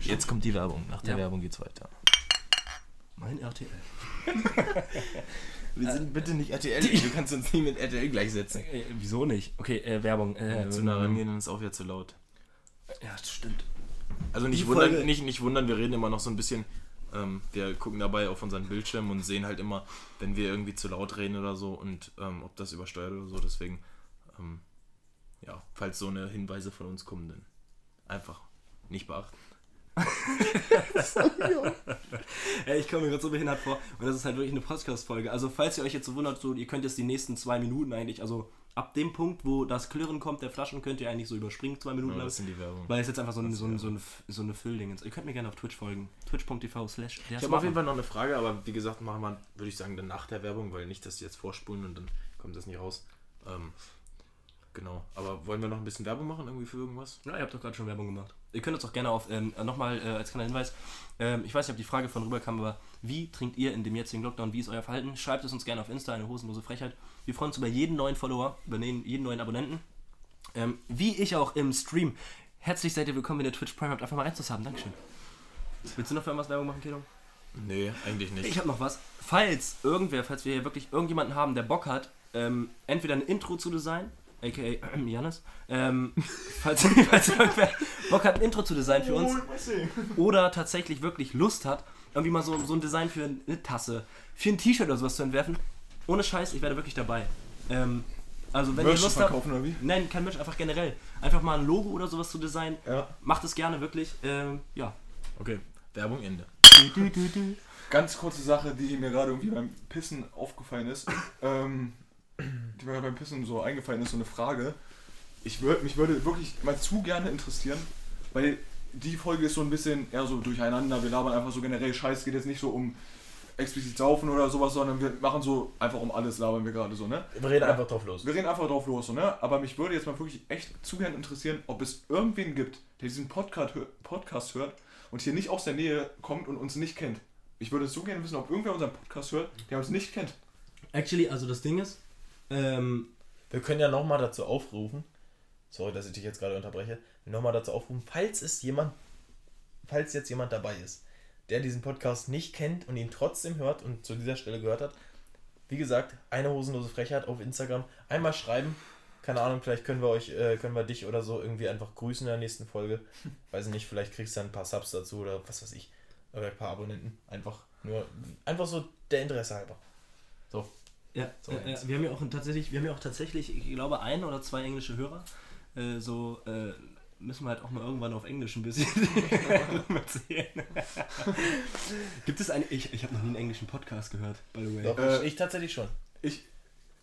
Jetzt kommt die Werbung. Nach der Ja. Werbung geht's weiter. Mein RTL. Wir sind bitte nicht RTL. Du kannst uns nie mit RTL gleichsetzen. Äh, wieso nicht? Okay, äh, Werbung. Äh, Zu nah rangehen, dann ist auch wieder zu laut. Ja, das stimmt. Also nicht wundern, nicht, nicht wundern, wir reden immer noch so ein bisschen. Ähm, wir gucken dabei auf unseren Bildschirm und sehen halt immer, wenn wir irgendwie zu laut reden oder so und ähm, ob das übersteuert oder so. Deswegen, ähm, ja, falls so eine Hinweise von uns kommen, dann einfach nicht beachten. Ja, ich komme mir gerade so behindert vor und das ist halt wirklich eine Podcast-Folge. Also, falls ihr euch jetzt so wundert, so, ihr könnt jetzt die nächsten zwei Minuten eigentlich, also ab dem Punkt, wo das Klirren kommt der Flaschen, könnt ihr eigentlich so überspringen, zwei Minuten Ja, lang. das sind die Werbung. Weil es jetzt einfach so ein, so ein, so ein, so eine Fülldingens. Ihr könnt mir gerne auf Twitch folgen. Twitch.tv slash Ich habe auf jeden Fall noch eine Frage, aber wie gesagt, machen wir, würde ich sagen, dann nach der Werbung, weil nicht, dass die jetzt vorspulen und dann kommt das nicht raus. Ähm, genau. Aber wollen wir noch ein bisschen Werbung machen irgendwie für irgendwas? Ja, ihr habt doch gerade schon Werbung gemacht. Ihr könnt uns auch gerne auf, ähm, nochmal äh, als kleiner Hinweis, ähm, ich weiß nicht, ob die Frage von rüberkam, aber wie trinkt ihr in dem jetzigen Lockdown, wie ist euer Verhalten? Schreibt es uns gerne auf Insta, eine hosenlose Frechheit. Wir freuen uns über jeden neuen Follower, über jeden neuen Abonnenten. Ähm, wie ich auch im Stream. Herzlich seid ihr willkommen, wenn ihr Twitch Prime habt, einfach mal reinzuhaben. Dankeschön. Willst du noch für irgendwas Werbung machen, Kedo? Nee, eigentlich nicht. Ich habe noch was. Falls irgendwer, falls wir hier wirklich irgendjemanden haben, der Bock hat, ähm, entweder ein Intro zu designen, aka Janis, ähm, falls, falls irgendwer Bock hat, ein Intro zu designen für uns, oder tatsächlich wirklich Lust hat, irgendwie mal so, so ein Design für eine Tasse, für ein T-Shirt oder sowas zu entwerfen, ohne Scheiß, ich werde wirklich dabei. Ähm, also wenn Merch ihr Lust habt, oder wie? nein, kein Mensch, einfach generell, einfach mal ein Logo oder sowas zu designen, Ja. macht es gerne wirklich, ähm, ja. Okay, Werbung Ende. Ganz kurze Sache, die mir gerade irgendwie beim Pissen aufgefallen ist. ähm, die mir beim Pissen so eingefallen ist, so eine Frage. Ich würd, mich würde wirklich mal zu gerne interessieren, weil die Folge ist so ein bisschen eher so durcheinander. Wir labern einfach so generell Scheiß. Es geht jetzt nicht so um explizit saufen oder sowas, sondern wir machen so einfach um alles labern wir gerade so, ne? Wir reden einfach drauf los. Wir reden einfach drauf los, so, ne? Aber mich würde jetzt mal wirklich echt zu gern interessieren, ob es irgendwen gibt, der diesen Podcast, Podcast hört und hier nicht aus der Nähe kommt und uns nicht kennt. Ich würde so gerne wissen, ob irgendwer unseren Podcast hört, der uns nicht kennt. Actually, also das Ding ist, ähm, Wir können ja nochmal dazu aufrufen, sorry, dass ich dich jetzt gerade unterbreche, nochmal dazu aufrufen, falls es jemand, falls jetzt jemand dabei ist, der diesen Podcast nicht kennt und ihn trotzdem hört und zu dieser Stelle gehört hat, wie gesagt, eine hosenlose Frechheit auf Instagram, einmal schreiben, keine Ahnung, vielleicht können wir euch, äh, können wir dich oder so irgendwie einfach grüßen in der nächsten Folge. Weiß ich nicht, vielleicht kriegst du dann ein paar Subs dazu oder was weiß ich. Oder ein paar Abonnenten. Einfach nur, einfach so der Interesse halber. So. Ja, So, jetzt. äh, wir haben ja auch tatsächlich, wir haben ja auch tatsächlich, ich glaube, ein oder zwei englische Hörer. Äh, so äh, müssen wir halt auch mal irgendwann auf Englisch ein bisschen erzählen. Gibt es einen? Ich, ich habe noch nie einen englischen Podcast gehört, by the way. Doch, Äh, ich, ich tatsächlich schon. Ich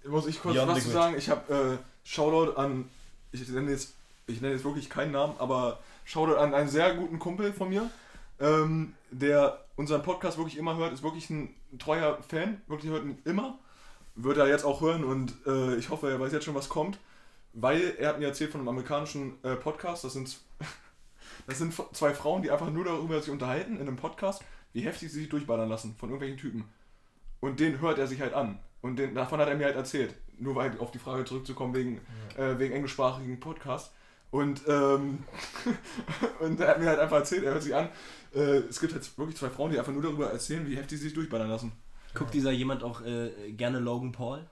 muss ich kurz Beyond was zu sagen. Ich habe äh, Shoutout an, ich nenne jetzt, ich nenne jetzt wirklich keinen Namen, aber Shoutout an einen sehr guten Kumpel von mir, ähm, der unseren Podcast wirklich immer hört, ist wirklich ein treuer Fan, wirklich hört ihn immer, wird er jetzt auch hören und äh, ich hoffe, er weiß jetzt schon, was kommt, weil er hat mir erzählt von einem amerikanischen äh, Podcast, das sind, das sind zwei Frauen, die einfach nur darüber sich unterhalten in einem Podcast, wie heftig sie sich durchballern lassen von irgendwelchen Typen. Und den hört er sich halt an. Und den, davon hat er mir halt erzählt. Nur weil auf die Frage zurückzukommen wegen, äh, wegen englischsprachigen Podcast. Und, ähm, und er hat mir halt einfach erzählt, er hört sich an, äh, es gibt jetzt wirklich zwei Frauen, die einfach nur darüber erzählen, wie heftig sie sich durchballern lassen. Guckt dieser jemand auch äh, gerne Logan Paul?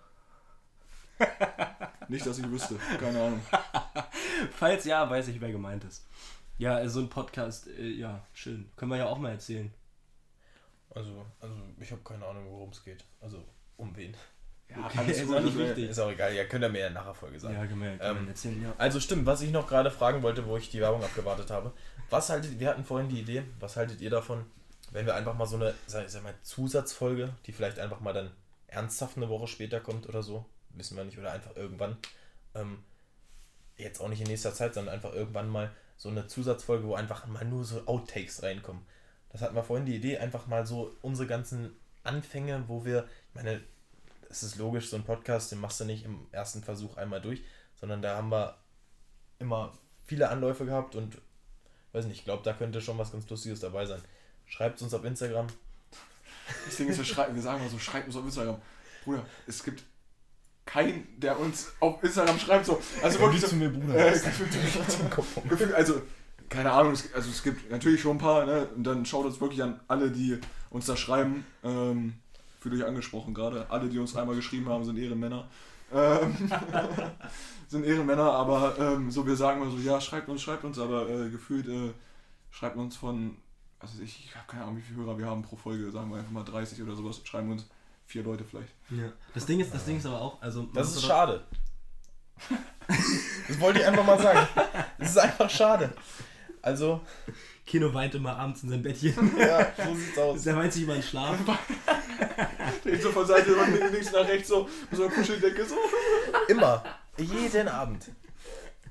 Nicht, dass ich wüsste. Keine Ahnung. Falls ja, weiß ich, wer gemeint ist. Ja, äh, so ein Podcast, äh, ja, schön. Können wir ja auch mal erzählen. Also, also ich habe keine Ahnung, worum es geht. Also, um wen. Ja, Okay, ist gut, auch nicht wichtig. Ist auch egal, ja, könnt ihr mir ja nachher Folge sagen. Ja, können Ähm, erzählen, ja. Also stimmt, was ich noch gerade fragen wollte, wo ich die Werbung abgewartet habe. Was haltet, wir hatten vorhin die Idee, was haltet ihr davon, wenn wir einfach mal so eine, sag, sag mal, Zusatzfolge, die vielleicht einfach mal dann ernsthaft eine Woche später kommt oder so, wissen wir nicht, oder einfach irgendwann, ähm, jetzt auch nicht in nächster Zeit, sondern einfach irgendwann mal so eine Zusatzfolge, wo einfach mal nur so Outtakes reinkommen. Das hatten wir vorhin die Idee, einfach mal so unsere ganzen Anfänge, wo wir, ich meine, es ist logisch, so ein Podcast, den machst du nicht im ersten Versuch einmal durch, sondern da haben wir immer viele Anläufe gehabt und weiß nicht, ich glaube, da könnte schon was ganz Lustiges dabei sein. Schreibt uns auf Instagram. Das Ding ist, wir, schreiben, wir sagen mal so, schreibt uns auf Instagram. Bruder, es gibt keinen, der uns auf Instagram schreibt, so. Also wirklich so, mir, Bruder. äh, gefühlt, also, keine Ahnung, es, also es gibt natürlich schon ein paar, ne? Und dann schaut uns wirklich an alle, die uns da schreiben. Ähm, fühlt euch angesprochen gerade. Alle, die uns einmal geschrieben haben, sind Ehrenmänner. Ähm, sind Ehrenmänner, aber ähm, so, wir sagen mal so, ja, schreibt uns, schreibt uns, aber äh, gefühlt äh, schreibt uns von, also ich, ich habe keine Ahnung, wie viele Hörer wir haben pro Folge, sagen wir einfach mal 30 oder sowas, schreiben uns vier Leute vielleicht. ja. Das Ding ist, das Ding ist aber auch, also Das ist schade. Das wollte ich einfach mal sagen. Das ist einfach schade. Also, Kino weint immer abends in seinem Bettchen. ja, so sieht's aus. Der weint sich immer in Schlaf. Steht so von Seite von links nach rechts so, mit so einer Kuscheldecke so. Immer. Jeden Abend.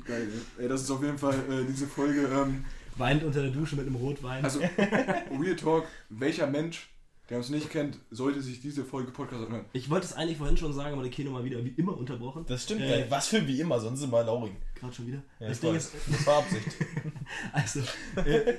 Geil, ey. ey. Das ist auf jeden Fall äh, diese Folge. Ähm, Weint unter der Dusche mit einem Rotwein. also, Real Talk, welcher Mensch, der uns nicht kennt, sollte sich diese Folge Podcast anhören? ich wollte es eigentlich vorhin schon sagen, aber der Kino mal wieder wie immer unterbrochen. Das stimmt Äh. Was für wie immer, sonst immer Lauring. Gerade schon wieder. Ja, das Ding ist, das war Absicht. Also, äh,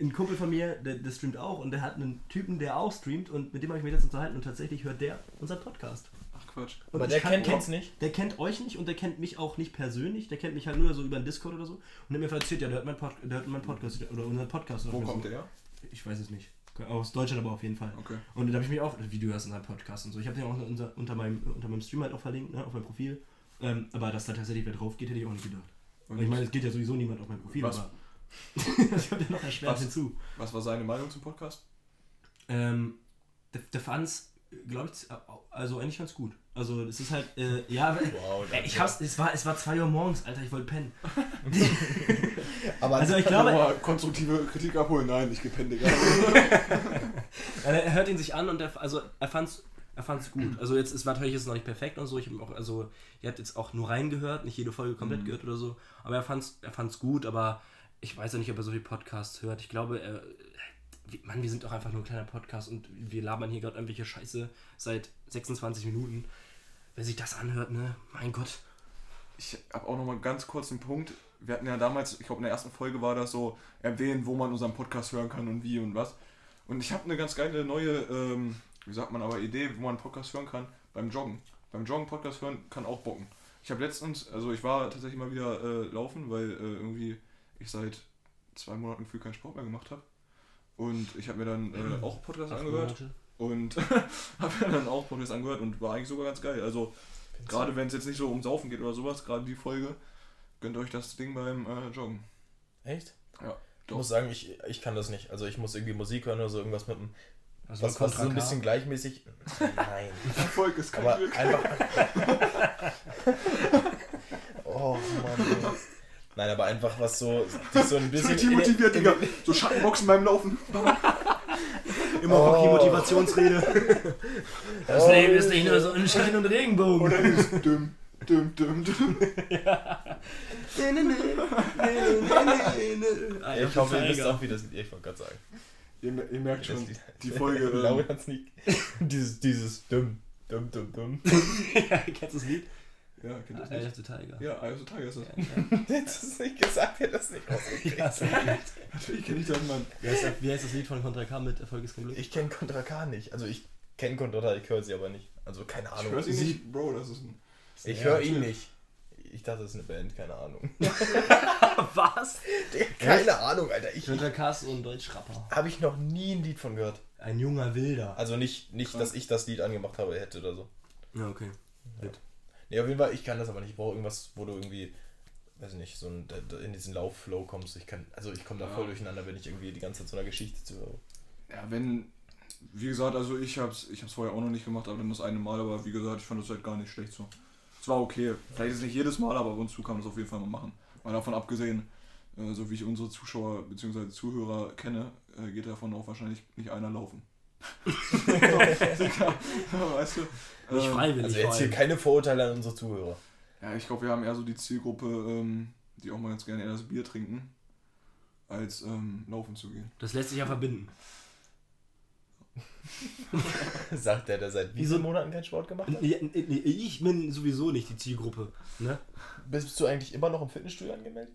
ein Kumpel von mir, der, der streamt auch und der hat einen Typen, der auch streamt und mit dem habe ich mich letztens unterhalten und tatsächlich hört der unseren Podcast. Quatsch. Und Aber der kennt uns nicht. Der kennt euch nicht und der kennt mich auch nicht persönlich, der kennt mich halt nur so über den Discord oder so. Und hat mir erzählt, ja, der hört meinen Pod der hört meinen Podcast oder unseren Podcast. Wo oder kommt so. der? Ich weiß es nicht. Aus Deutschland aber auf jeden Fall. Okay. Und da habe ich mich auch, wie du hörst unseren Podcast und so. Ich habe den auch unter, unter, meinem, unter meinem Stream halt auch verlinkt, ne, auf meinem Profil. Ähm, aber dass da tatsächlich wer drauf geht, hätte ich auch nicht gedacht. Und Und ich meine, es geht ja sowieso niemand auf mein Profil, Was? aber das kommt ja noch erschwert Was? hinzu. was war seine Meinung zum Podcast? Ähm, der, der fand's, glaube ich, also eigentlich ganz gut. Also es ist halt, äh, ja, Wow, ey, ich hab's, es war, es war 2 Uhr morgens, Alter, ich wollte pennen. Aber Also ich glaube, mal konstruktive Kritik abholen? Nein, ich gepenne, Digga. er hört ihn sich an und er, also er fand's, er fand's gut. Also jetzt, es war natürlich jetzt noch nicht perfekt und so. Ich habe auch, also ihr habt jetzt auch nur reingehört, nicht jede Folge komplett gehört oder so. Aber er fand's, er fand's gut, aber ich weiß ja nicht, ob er so viel Podcasts hört. Ich glaube, er, Mann, wir sind doch einfach nur ein kleiner Podcast und wir labern hier gerade irgendwelche Scheiße seit 26 Minuten. Wer sich das anhört, ne? Mein Gott. Ich habe auch noch mal ganz kurz einen Punkt. Wir hatten ja damals, ich glaube in der ersten Folge war das so, erwähnen, wo man unseren Podcast hören kann und wie und was. Und ich habe eine ganz geile neue, ähm, wie sagt man aber, Idee, wo man einen Podcast hören kann, beim Joggen. Beim Joggen Podcast hören kann auch bocken. Ich habe letztens, also ich war tatsächlich mal wieder äh, laufen, weil äh, irgendwie ich seit zwei Monaten gefühlt keinen Sport mehr gemacht habe. Und ich habe mir dann äh, auch Podcast angehört Monate. und habe mir dann auch Podcast angehört und war eigentlich sogar ganz geil. Also Gerade wenn es jetzt nicht so um Saufen geht oder sowas, gerade die Folge, gönnt euch das Ding beim äh, Joggen. Echt? Ja, Ich muss sagen, ich, ich kann das nicht. Also ich muss irgendwie Musik hören oder so irgendwas mit dem. Also Was, was so ein bisschen gleichmäßig. Nein. Erfolg ist kein Aber Glück. einfach. oh Mann. Ey. Nein, aber einfach was so, dich so ein bisschen. Richtig motiviert, Digga. So Schattenboxen beim Laufen. Immer Oh. Rocky Motivationsrede. Das Oh, Leben ist nicht nur so ein Schein und Regenbogen. Dann ist düm, düm, düm, düm. Ah, Ich hoffe, ihr wisst auch, wie das Lied. Ich wollte gerade sagen. Ihr, ihr merkt schon, die Folge. Ähm, Laura hat's nicht. dieses, dieses dumm, dumm, dumm, dumm. ja, kennst du das Lied? Ja, kennt ihr das Eye nicht? of the Tiger. Ja, also Tage ist das. Hättest du es nicht gesagt, hätte das nicht rausgekriegt. Ja. Natürlich kenne ich das, Mann. Wie heißt, das, wie heißt das Lied von Contra K mit Erfolg ist kein Glück? Ich kenne Contra K nicht. Also ich kenne Contra K, ich höre sie aber nicht. Also keine Ich Ahnung. höre sie Sie- nicht. Bro, das ist ein. Ich Ja, höre ihn nicht. Ich dachte, es ist eine Band, keine Ahnung. Was? keine Ahnung, Alter. Ich Contra K ist so ein Deutschrapper. habe ich noch nie ein Lied von gehört. Ein junger Wilder. Also nicht, nicht dass ich das Lied angemacht habe hätte oder so. Ja, okay. Nee, auf jeden Fall, ich kann das aber nicht. Ich brauche irgendwas, wo du irgendwie, weiß nicht, so ein, in diesen Laufflow kommst. Ich kann, also ich komme da Ja. voll durcheinander, wenn ich irgendwie die ganze Zeit so einer Geschichte zuhöre. Ja, wenn. Wie gesagt, also ich hab's, ich hab's vorher auch noch nicht gemacht, aber dann das eine Mal, aber wie gesagt, ich fand das halt gar nicht schlecht so. Es war okay. Vielleicht ist es nicht jedes Mal, aber ab und zu kann man das auf jeden Fall mal machen. Mal davon abgesehen, äh, so wie ich unsere Zuschauer bzw. Zuhörer kenne, äh, geht davon auch wahrscheinlich nicht einer laufen. Weißt du? Nicht freiwillig. Also jetzt hier keine Vorurteile an unsere Zuhörer. Ja, ich glaube, wir haben eher so die Zielgruppe, ähm, die auch mal ganz gerne eher das Bier trinken, als ähm, laufen zu gehen. Das lässt sich ja verbinden. Sagt der, der seit wie Wieso- vielen Monaten keinen Sport gemacht hat? Nee, nee, Ich bin sowieso nicht die Zielgruppe. Ne? Bist du eigentlich immer noch im Fitnessstudio angemeldet?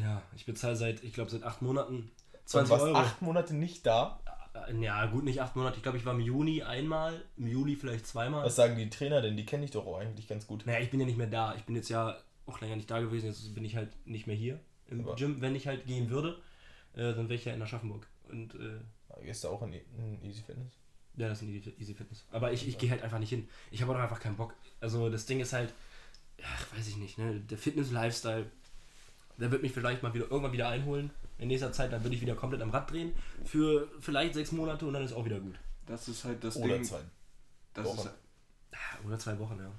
Ja, ich bezahle seit, ich glaube, seit acht Monaten Und 20 warst Euro. acht Monate nicht da. Äh, Ja, gut, nicht acht Monate. Ich glaube, ich war im Juni einmal, im Juli vielleicht zweimal. Was sagen die Trainer denn? Die kenne ich doch auch eigentlich ganz gut. Naja, ich bin ja nicht mehr da. Ich bin jetzt ja auch länger nicht da gewesen. Jetzt bin ich halt nicht mehr hier im Aber- Gym. Wenn ich halt gehen würde, äh, dann wäre ich ja in Aschaffenburg. Und äh, Gehst du auch in, in Easy Fitness? ja, das ist ein Easy, Easy Fitness. Aber ich, ich gehe halt einfach nicht hin. Ich habe auch einfach keinen Bock. Also das Ding ist halt, ach, weiß ich nicht, ne? Der Fitness-Lifestyle, der wird mich vielleicht mal wieder irgendwann wieder einholen. In nächster Zeit, dann würde ich wieder komplett am Rad drehen. Für vielleicht sechs Monate und dann ist auch wieder gut. Das ist halt das Oder Ding. zwei. Das Wochen. ist, Ah, Oder zwei Wochen, ja.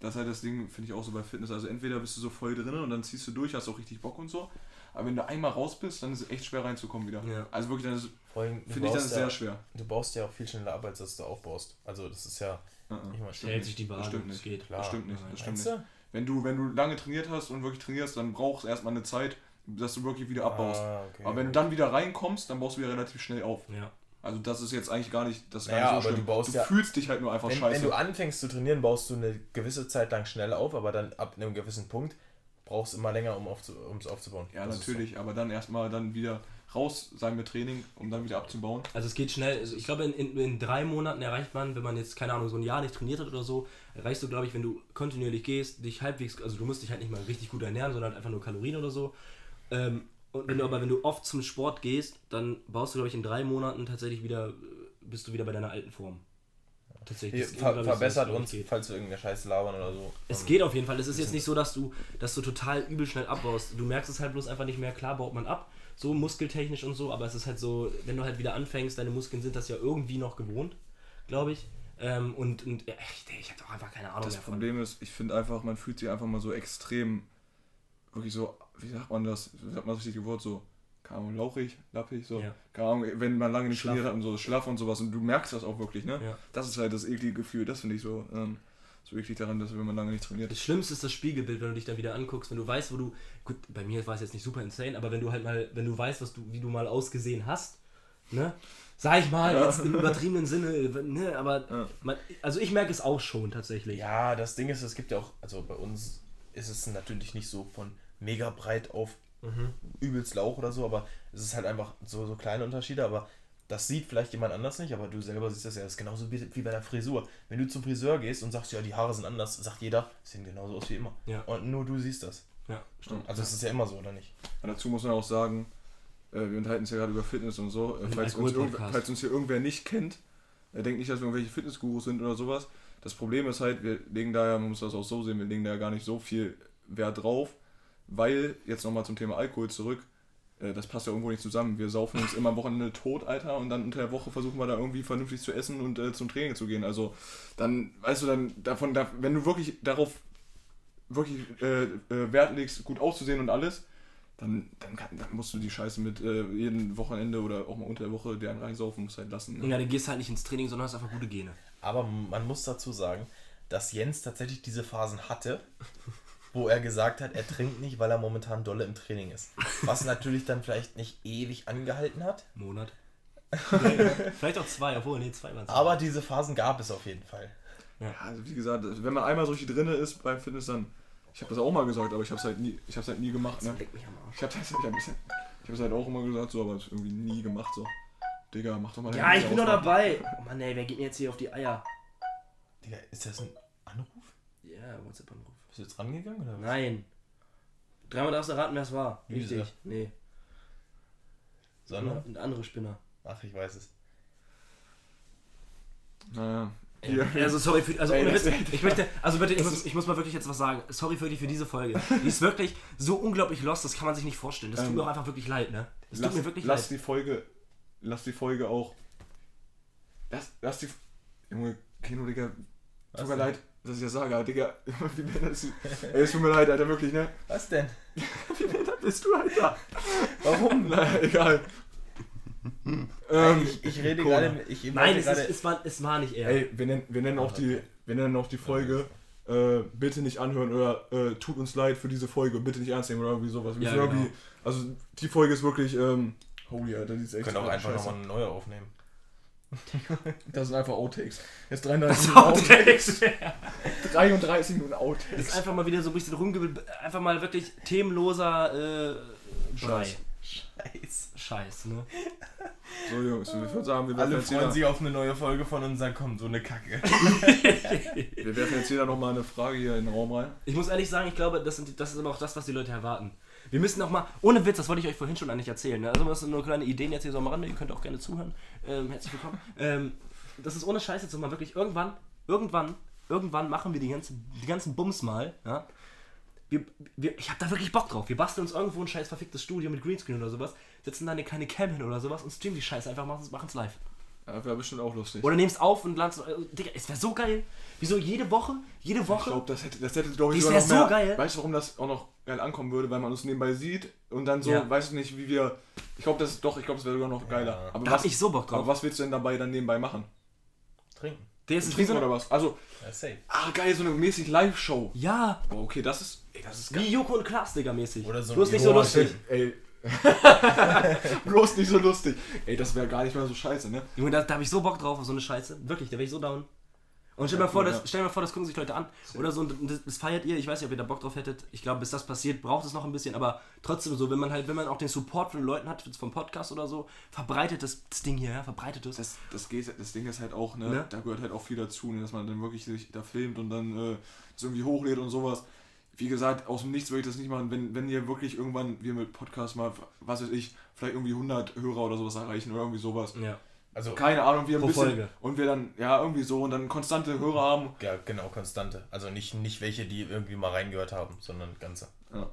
Das ist halt das Ding, finde ich auch so bei Fitness. Also entweder bist du so voll drin und dann ziehst du durch, hast auch richtig Bock und so. Aber wenn du einmal raus bist, dann ist es echt schwer reinzukommen wieder. Ja. Also wirklich, dann ist, finde ich, dann ist ja, sehr schwer. Du baust ja auch viel schneller ab, als dass du aufbaust. Also das ist ja Uh -uh. Ich meine, Stellt sich die Waage, Das stimmt nicht. geht. klar. Das stimmt nicht. Das stimmt nicht. Wenn du, wenn du lange trainiert hast und wirklich trainierst, dann brauchst du erstmal eine Zeit, dass du wirklich wieder abbaust. Ah, okay. Aber wenn du dann wieder reinkommst, dann baust du wieder relativ schnell auf. Ja. Also das ist jetzt eigentlich gar nicht, das ist Naja, gar nicht so aber schlimm. du baust ja- fühlst dich halt nur einfach wenn, scheiße. wenn du anfängst zu trainieren, baust du eine gewisse Zeit lang schnell auf, aber dann ab einem gewissen Punkt brauchst du immer länger, um aufzu, es aufzubauen. ja, Das natürlich, aber dann erstmal dann wieder raus sein mit Training, um dann wieder abzubauen. Also es geht schnell. Also ich glaube, in, in, in drei Monaten erreicht man, wenn man jetzt, keine Ahnung, so ein Jahr nicht trainiert hat oder so, erreichst du, glaube ich, wenn du kontinuierlich gehst, dich halbwegs, also du musst dich halt nicht mal richtig gut ernähren, sondern einfach nur Kalorien oder so. Ähm, und wenn du aber, wenn du oft zum Sport gehst, dann baust du, glaube ich, in drei Monaten tatsächlich wieder, äh, bist du wieder bei deiner alten Form. Tatsächlich. Hier, ver verbessert so, uns, geht. falls wir irgendeine Scheiße labern oder so. Es geht auf jeden Fall. Es ist jetzt nicht so, dass du, dass du total übel schnell abbaust. Du merkst es halt bloß einfach nicht mehr. Klar baut man ab, so muskeltechnisch und so, aber es ist halt so, wenn du halt wieder anfängst, deine Muskeln sind das ja irgendwie noch gewohnt, glaube ich. Ähm, und und ja, ich, ich habe doch einfach keine Ahnung Das mehr von. Problem ist, ich finde einfach, man fühlt sich einfach mal so extrem, wirklich so, wie sagt man das, wie sagt man das richtige Wort, so, keine Ahnung, lauchig, lappig, so, Ja. keine Ahnung, wenn man lange nicht Schlaff. trainiert hat und so, schlaff und sowas und du merkst das auch wirklich, ne? Ja. Das ist halt das eklige Gefühl, das finde ich so, ähm, so eklig daran, dass wenn man lange nicht trainiert. Das Schlimmste ist das Spiegelbild, wenn du dich dann wieder anguckst, wenn du weißt, wo du. Gut, bei mir war es jetzt nicht super insane, aber wenn du halt mal, wenn du weißt, was du, wie du mal ausgesehen hast, ne? Sag ich mal, Ja. jetzt im übertriebenen Sinne, ne? Aber Ja. man, also ich merke es auch schon tatsächlich. Ja, das Ding ist, es gibt ja auch, also bei uns ist es natürlich nicht so von mega breit auf übelst Lauch oder so, aber es ist halt einfach so, so kleine Unterschiede, aber das sieht vielleicht jemand anders nicht, aber du selber siehst das ja, das ist genauso wie, wie bei der Frisur. Wenn du zum Friseur gehst und sagst, ja, die Haare sind anders, sagt jeder, sehen genauso aus wie immer. Ja. Und nur du siehst das. Ja, stimmt. Also es ist ja immer so, oder nicht? Und dazu muss man auch sagen, äh, wir unterhalten uns ja gerade über Fitness und so, äh, falls, uns falls uns hier irgendwer nicht kennt, äh, denkt nicht, dass wir irgendwelche Fitnessgurus sind oder sowas. Das Problem ist halt, wir legen da ja, man muss das auch so sehen, wir legen da ja gar nicht so viel Wert drauf, weil, jetzt nochmal zum Thema Alkohol zurück, äh, das passt ja irgendwo nicht zusammen. Wir saufen uns immer am Wochenende tot, Alter, und dann unter der Woche versuchen wir da irgendwie vernünftig zu essen und äh, zum Training zu gehen. Also dann, weißt du, dann davon, da, wenn du wirklich darauf wirklich äh, äh, Wert legst, gut auszusehen und alles, dann, dann, kann, dann musst du die Scheiße mit äh, jedem Wochenende oder auch mal unter der Woche deren reinsaufen, musst halt lassen. Ne? Ja, dann gehst halt nicht ins Training, sondern hast einfach gute Gene. Aber man muss dazu sagen, dass Jens tatsächlich diese Phasen hatte, wo er gesagt hat, er trinkt nicht, weil er momentan dolle im Training ist. Was natürlich dann vielleicht nicht ewig angehalten hat, Monat. Vielleicht auch zwei, obwohl, nee, zwei waren es. aber diese Phasen gab es auf jeden Fall. Ja, also wie gesagt, wenn man einmal so richtig drinne ist beim Fitness, dann. Ich habe das auch mal gesagt, aber ich habe es halt nie, ich hab's halt nie gemacht. Ne? Ich habe das hab, ich hab's halt auch immer gesagt, so, aber es irgendwie nie gemacht. So, Digga, mach doch mal. Ja, ich bin doch dabei. Oh Mann, ey, wer geht mir jetzt hier auf die Eier? Digga, ist das ein Anruf? Ja, WhatsApp-Anruf. Bist du jetzt rangegangen oder was? Nein. Dreimal darfst du raten, wer es war. Lüse. Richtig. Nee. Sondern? Ein anderer Spinner. Ach, ich weiß es. Naja. Hier. Also sorry für, also ohne Witz, ich möchte, also bitte, ich muss, ich muss mal wirklich jetzt was sagen. Sorry wirklich für diese Folge. Die ist wirklich so unglaublich lost, das kann man sich nicht vorstellen. Das tut Ähm, mir auch einfach wirklich leid, ne? Das lass, tut mir wirklich lass leid. die Folge, lass die Folge auch. Lass, lass die. Junge, Kino, Digga. Was Tut mir denn? leid, dass ich das sage, aber Digga. Wie behindert ist Ey, es tut mir leid, Alter, wirklich, ne? Was denn? Wie behindert bist du, Alter? Warum? Naja, egal. ähm, ich, ich rede gerade. Ich Nein, es, gerade. ist, es, war, es war nicht er. ey, wir nennen, wir nennen auch die, Okay. wir nennen auch die Folge. Äh, bitte nicht anhören oder äh, tut uns leid für diese Folge, bitte nicht ernst nehmen oder irgendwie sowas. Ja, sind irgendwie, genau. also die Folge ist wirklich, ähm, holy Alter, die ist Wir echt können auch einfach nochmal eine neue aufnehmen. Das sind einfach Outtakes. Jetzt 33 das Minuten Outtakes. Out- 33 Minuten Das Outtakes. ist einfach mal wieder so ein bisschen rumgewirbelt. Einfach mal wirklich themenloser äh, Brei. Scheiß. Scheiß. Ne? So Jungs, ich würde sagen, wir werfen, Alle jetzt freuen jeder, sich auf eine neue Folge von uns, dann kommt so eine Kacke. wir werfen jetzt jeder nochmal eine Frage hier in den Raum rein. Ich muss ehrlich sagen, ich glaube, das, sind, das ist aber auch das, was die Leute erwarten. Wir müssen noch mal, ohne Witz, das wollte ich euch vorhin schon eigentlich erzählen. Ne? Also das sind nur kleine Ideen jetzt hier so am Rande, ihr könnt auch gerne zuhören. Ähm, herzlich willkommen. Ähm, das ist ohne Scheiße jetzt mal wirklich irgendwann, irgendwann, irgendwann machen wir die ganzen, die ganzen Bums mal. Ja? Wir, wir, ich habe da wirklich Bock drauf. Wir basteln uns irgendwo ein scheiß verficktes Studio mit Greenscreen oder sowas, setzen da eine kleine Cam hin oder sowas und streamen die Scheiße einfach, machen es live. Ja, wäre bestimmt auch lustig. Oder nehm's auf und lad's. Äh, Digga, es wäre so geil. Wieso jede Woche, jede Ich Woche glaube, das hätte, das hätte glaube ich, Das sogar noch so mehr, geil. Weißt du, warum das auch noch geil ankommen würde? Weil man uns nebenbei sieht und dann so, Ja. weiß ich nicht, wie wir. Ich glaube, das ist doch, ich glaube, das wäre sogar noch geiler. Aber, Da was, hab ich so Bock drauf. aber was willst du denn dabei dann nebenbei machen? Trinken. Der ist Trinken oder was? Also, Ja, safe. ah geil, so eine mäßig Live-Show. Ja, Oh, okay, das ist, ey, das ist geil. wie Joko und Klaas, Digga, mäßig. Oder so Bloß ein nicht so lustig. Ey. Bloß nicht so lustig. Ey, das wäre gar nicht mehr so scheiße, ne? Junge, da, da habe ich so Bock drauf auf so eine Scheiße. Wirklich, da wäre ich so down. Und stell dir Ja, mal vor, das, stell dir mal vor, das gucken sich Leute an. Oder so, und das, das feiert ihr. Ich weiß nicht, ob ihr da Bock drauf hättet. Ich glaube, bis das passiert, braucht es noch ein bisschen. Aber trotzdem so, wenn man halt, wenn man auch den Support von den Leuten hat, vom Podcast oder so, verbreitet das, das Ding hier, ja, verbreitet es. Das, das, geht, das Ding ist halt auch, ne, Ne? da gehört halt auch viel dazu, ne, dass man dann wirklich sich da filmt und dann äh, das irgendwie hochlädt und sowas. Wie gesagt, aus dem Nichts würde ich das nicht machen. Wenn, wenn ihr wirklich irgendwann, wir mit Podcast mal, was weiß ich, vielleicht irgendwie 100 Hörer oder sowas erreichen oder irgendwie sowas. Ja. Also, Keine Ahnung, wir ein bisschen. Folge. Und wir dann, ja, irgendwie so und dann konstante Hörer haben. ja, genau, konstante. Also nicht, nicht welche, die irgendwie mal reingehört haben, sondern ganze. Ja.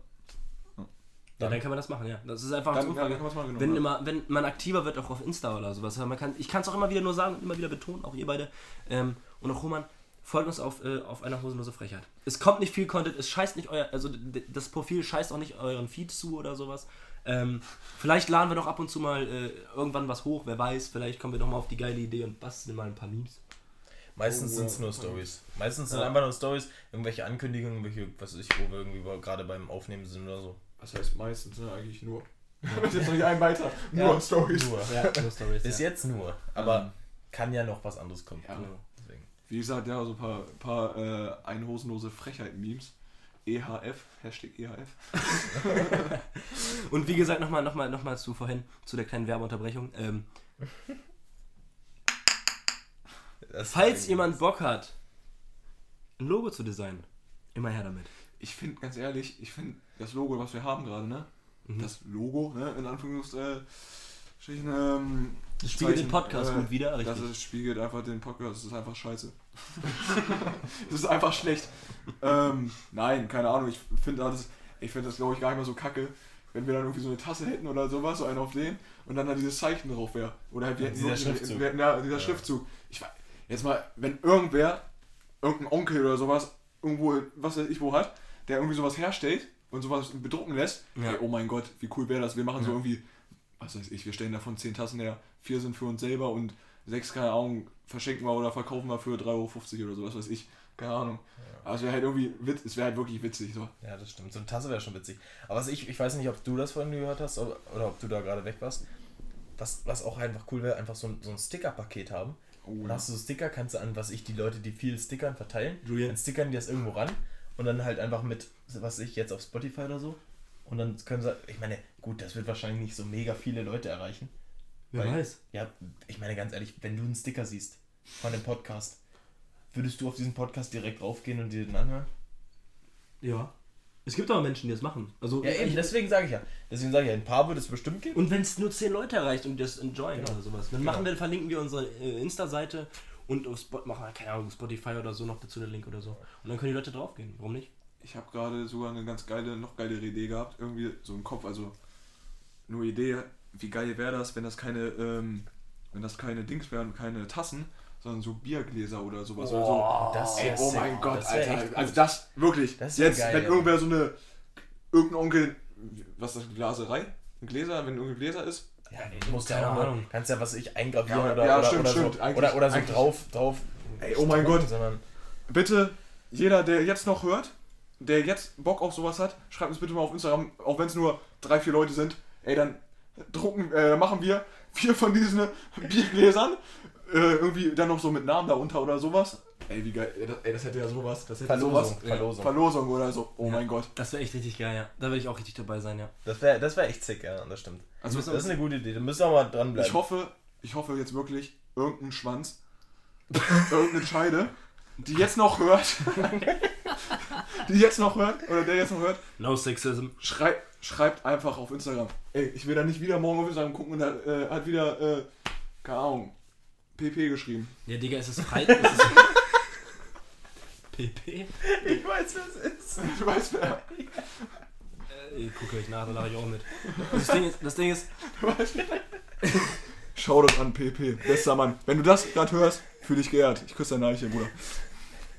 Ja, dann kann man das machen, ja. Das ist einfach Dann, ja, dann machen, genau, wenn, immer, wenn man aktiver wird, auch auf Insta oder sowas. Man kann, ich kann es auch immer wieder nur sagen, immer wieder betonen, auch ihr beide. Ähm, und auch Roman, folgt uns auf, äh, auf einer hosenlose Frechheit. Es kommt nicht viel Content, es scheißt nicht euer, also das Profil scheißt auch nicht euren Feed zu oder sowas. Ähm, vielleicht laden wir doch ab und zu mal äh, irgendwann was hoch, wer weiß, vielleicht kommen wir doch mal auf die geile Idee und basteln mal ein paar Memes. Meistens Oh, sind es ja. nur Stories. Meistens sind Ja. einfach nur Stories, irgendwelche Ankündigungen, welche, was weiß ich, wo wir irgendwie gerade beim Aufnehmen sind oder so. Das heißt meistens, ne, eigentlich nur. Bis jetzt noch nicht ein weiter. Ja, Nur Stories. Nur. Ja, nur Stories. Bis ja. jetzt nur. Aber Ähm. kann ja noch was anderes kommen. Ja. Genau. Wie gesagt, ja, so ein paar, paar äh, einhosenlose Frechheit-Memes. EHF, Hashtag EHF. Und wie gesagt, nochmal noch mal, noch mal zu vorhin, zu der kleinen Werbeunterbrechung. Ähm, falls jemand Bock hat, ein Logo zu designen, immer her damit. Ich finde, ganz ehrlich, ich finde das Logo, was wir haben gerade, ne? Mhm. Das Logo, ne? In Anführungsstrichen, ähm, Das spiegelt den Podcast äh, gut wieder, Das richtig. ist, spiegelt einfach den Podcast, das ist einfach scheiße. das ist einfach schlecht. ähm, nein, keine Ahnung, ich finde das, ich finde das glaube ich gar nicht mehr so kacke, wenn wir dann irgendwie so eine Tasse hätten oder sowas, so einen auf den und dann da dieses Zeichen drauf wäre. Oder halt wir Ja, hätten dieser Schriftzug. Wir hätten, ja, dieser Ja. Schriftzug. Ich weiß, jetzt mal, wenn irgendwer, irgendein Onkel oder sowas, irgendwo, was weiß ich wo hat, der irgendwie sowas herstellt und sowas bedrucken lässt, Ja. ey, oh mein Gott, wie cool wäre das, wir machen so irgendwie was weiß ich, wir stellen davon 10 Tassen her, vier sind für uns selber und sechs, keine Ahnung, verschenken wir oder verkaufen wir für 3,50 Euro oder so, was weiß ich. Keine Ahnung. Aber es wäre halt irgendwie witz, es wäre halt wirklich witzig. So. Ja, das stimmt. So eine Tasse wäre schon witzig. Aber was ich, ich weiß nicht, ob du das vorhin gehört hast oder, oder ob du da gerade weg warst. Was, was auch einfach cool wäre, einfach so ein, so ein Sticker-Paket haben. Oh, ja. hast du so Sticker, kannst du an, was ich, die Leute, die viel stickern, verteilen. Julian. Dann stickern die das irgendwo ran und dann halt einfach mit, was ich, jetzt auf Spotify oder so. Und dann können sie, ich meine, gut, das wird wahrscheinlich nicht so mega viele Leute erreichen. Wer Weil- weiß. Ja, ich meine ganz ehrlich, wenn du einen Sticker siehst von dem Podcast, würdest du auf diesen Podcast direkt raufgehen und dir den anhören? Ja. Es gibt aber Menschen, die das machen. Also, Ja, eben, deswegen sage ich ja. Deswegen sage ich ja, ein paar würde es bestimmt geben. Und wenn es nur 10 Leute erreicht und die das enjoyen Genau. oder sowas, dann Genau. machen wir, verlinken wir unsere äh, Insta-Seite und auf Spot machen wir, keine Ahnung, Spotify oder so noch dazu den Link oder so. Und dann können die Leute draufgehen. Warum nicht? Ich habe gerade sogar eine ganz geile, noch geilere Idee gehabt. Irgendwie so im Kopf, also nur Idee, wie geil wäre das, wenn das keine, ähm, wenn das keine Dings wären, keine Tassen, sondern so Biergläser oder sowas oder so. das Ey, oh sick. mein Gott, Das wär echt Alter. Also das, wirklich. Das Jetzt, geil, wenn ja. irgendwer so eine, irgendein Onkel, was ist das, Glaserei? Ein Gläser, wenn irgendein Gläser ist? Ja, nee, du musst Keine ja auch Ahnung. kannst ja was ich eingravieren Ja, oder, ja, oder, stimmt, oder, stimmt. so, oder, oder so drauf, drauf. Ey, oh mein Gott. Sondern, Bitte, jeder, der jetzt noch hört, der jetzt Bock auf sowas hat, schreibt uns bitte mal auf Instagram, auch wenn es nur drei, vier Leute sind. Ey, dann drucken, äh, machen wir vier von diesen Biergläsern. Äh, irgendwie dann noch so mit Namen darunter oder sowas. Ey, wie geil. Ey, das, ey, das hätte ja sowas. Das hätte Verlosung, sowas. Verlosung. Verlosung oder so. Oh Ja. mein Gott. Das wäre echt richtig geil, ja. Da würde ich auch richtig dabei sein, ja. das wäre das wär echt sick, ja, das stimmt. Also, Das ist eine gute Idee, da müssen wir mal dranbleiben. ich hoffe, ich hoffe jetzt wirklich, irgendein Schwanz, irgendeine Scheide, die jetzt noch hört, die jetzt noch hört, oder der jetzt noch hört, No Sexism. Schrei schreibt einfach auf Instagram. Ey, ich will da nicht wieder morgen auf Instagram gucken und er äh, hat wieder, äh, keine Ahnung, PP geschrieben. Ja, Digga, es ist frei. es ist PP? Ich weiß, was es ist. Du weißt wer. Äh, ich gucke euch nach, da lache ich auch mit. Das Ding ist, das Ding ist wer. Schau das an, PP. Bester Mann. Wenn du das gerade hörst, fühl dich geehrt. Ich küsse deine Eiche, Bruder.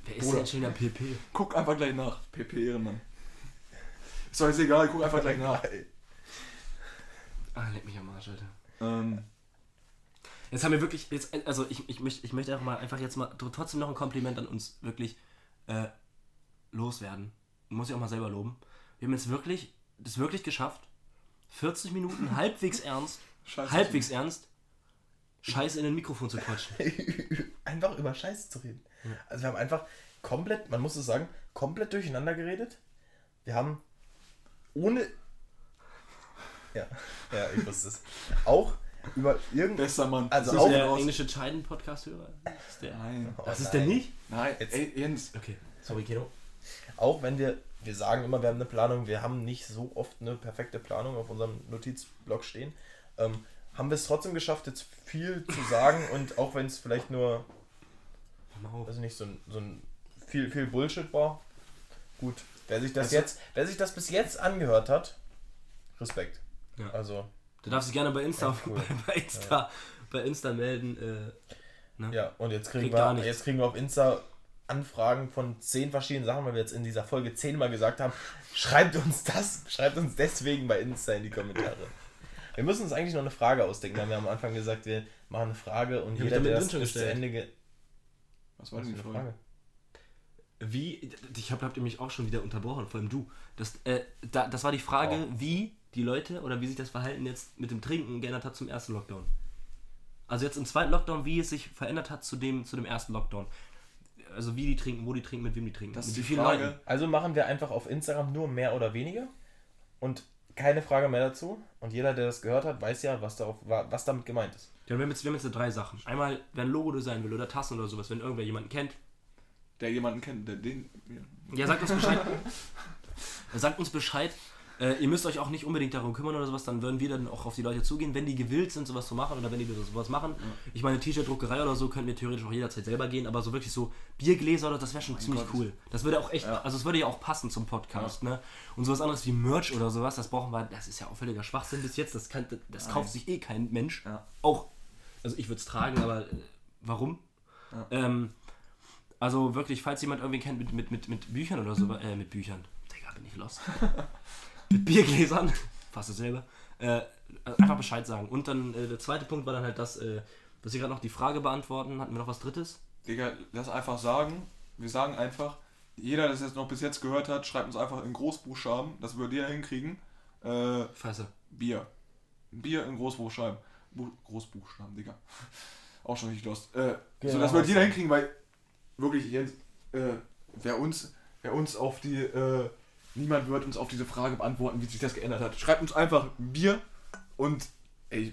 wer ist Bruder. denn schon der PP? Guck einfach gleich nach. PP Ehrenmann. Ist doch jetzt egal, guck einfach gleich nach. Ah, leck mich am Arsch, Alter. Ähm, Jetzt haben wir wirklich, jetzt, also ich, ich, möchte, ich möchte auch mal einfach jetzt mal tr- trotzdem noch ein Kompliment an uns wirklich äh, loswerden. Muss ich auch mal selber loben. Wir haben jetzt wirklich, das wirklich geschafft, 40 Minuten halbwegs ernst, Scheiße. halbwegs ernst, Scheiße in ein Mikrofon zu quatschen. einfach über Scheiße zu reden. Also wir haben einfach komplett, man muss es sagen, komplett durcheinander geredet. Wir haben ohne. Ja, ja, ich wusste es. Auch über irgend. Bester Mann. Also Das auch ist der raus. englische Scheiden-Podcast-Hörer? Ist der- Nein. Oh, Was ist nein. der nicht? Nein, Jetzt- ey, Jens. Okay, sorry, Keno. Auch wenn wir, wir sagen immer, wir haben eine Planung, wir haben nicht so oft eine perfekte Planung auf unserem Notizblock stehen, ähm, haben wir es trotzdem geschafft, jetzt viel zu sagen und auch wenn es vielleicht nur, also nicht so ein, so ein viel, viel Bullshit war, gut. Wer sich das Also- jetzt, wer sich das bis jetzt angehört hat, Respekt. Ja. Also, Du darfst dich gerne bei Insta, cool. bei, bei Insta, bei Insta melden. Äh, ne? ja, und jetzt kriegen, Kriegt gar wir, jetzt kriegen wir auf Insta Anfragen von zehn verschiedenen Sachen, weil wir jetzt in dieser Folge zehnmal gesagt haben, schreibt uns das, schreibt uns deswegen bei Insta in die Kommentare. Wir müssen uns eigentlich noch eine Frage ausdenken. Wir haben ja am Anfang gesagt, wir machen eine Frage und ich jeder, der das bis zu gestellt. Ende... Ge Was war denn für die eine Frage? Frage? Wie, ich hab, habt ihr mich auch schon wieder unterbrochen, vor allem du. Das, äh, da, das war die Frage, Oh. wie die Leute oder wie sich das Verhalten jetzt mit dem Trinken geändert hat zum ersten Lockdown. Also jetzt im zweiten Lockdown, wie es sich verändert hat zu dem, zu dem ersten Lockdown. Also wie die trinken, wo die trinken, mit wem die trinken. Das mit ist wie die vielen Frage. Leuten. Also machen wir einfach auf Instagram nur mehr oder weniger und keine Frage mehr dazu. Und jeder, der das gehört hat, weiß ja, was, darauf, wa- was damit gemeint ist. Ja, wir haben jetzt, wir haben jetzt drei Sachen. Einmal, wer ein Logo designen will oder Tassen oder sowas, wenn irgendwer jemanden kennt, Der jemanden kennt, der den. Ja, sagt uns Bescheid. sagt uns Bescheid. Äh, ihr müsst euch auch nicht unbedingt darum kümmern oder sowas, dann würden wir dann auch auf die Leute zugehen, wenn die gewillt sind, sowas zu machen oder wenn die sowas machen. Ich meine, T-Shirt-Druckerei oder so können wir theoretisch auch jederzeit selber gehen, aber so wirklich so Biergläser oder das wäre schon ziemlich Gott. cool. Das würde auch echt, Ja. also es würde ja auch passen zum Podcast, ne? Und sowas anderes wie Merch oder sowas, das brauchen wir, das ist ja auch völliger Schwachsinn bis jetzt, das, kann, das kauft sich eh kein Mensch. Ja. Auch, also ich würde es tragen, aber äh, warum? Ja. Ähm, also wirklich, falls jemand irgendwie kennt mit, mit, mit, mit Büchern oder so, äh, mit Büchern, Digga, bin ich los. mit Biergläsern, fast dasselbe, äh, einfach Bescheid sagen. Und dann äh, der zweite Punkt war dann halt das, äh, dass wir gerade noch die Frage beantworten. Hatten wir noch was Drittes? Digga, lass einfach sagen. Wir sagen einfach, jeder, der das jetzt noch bis jetzt gehört hat, schreibt uns einfach in Großbuchstaben, das würdet ihr hinkriegen. Äh, Scheiße. Bier. Bier in Großbuchstaben. Bu Großbuchstaben, Digga. Auch schon richtig lost. Äh, Genau. So, das wird jeder hinkriegen, weil wirklich, Jens, äh, wer uns, wer uns auf die, äh, niemand wird uns auf diese Frage beantworten, wie sich das geändert hat. Schreibt uns einfach Bier und, ey,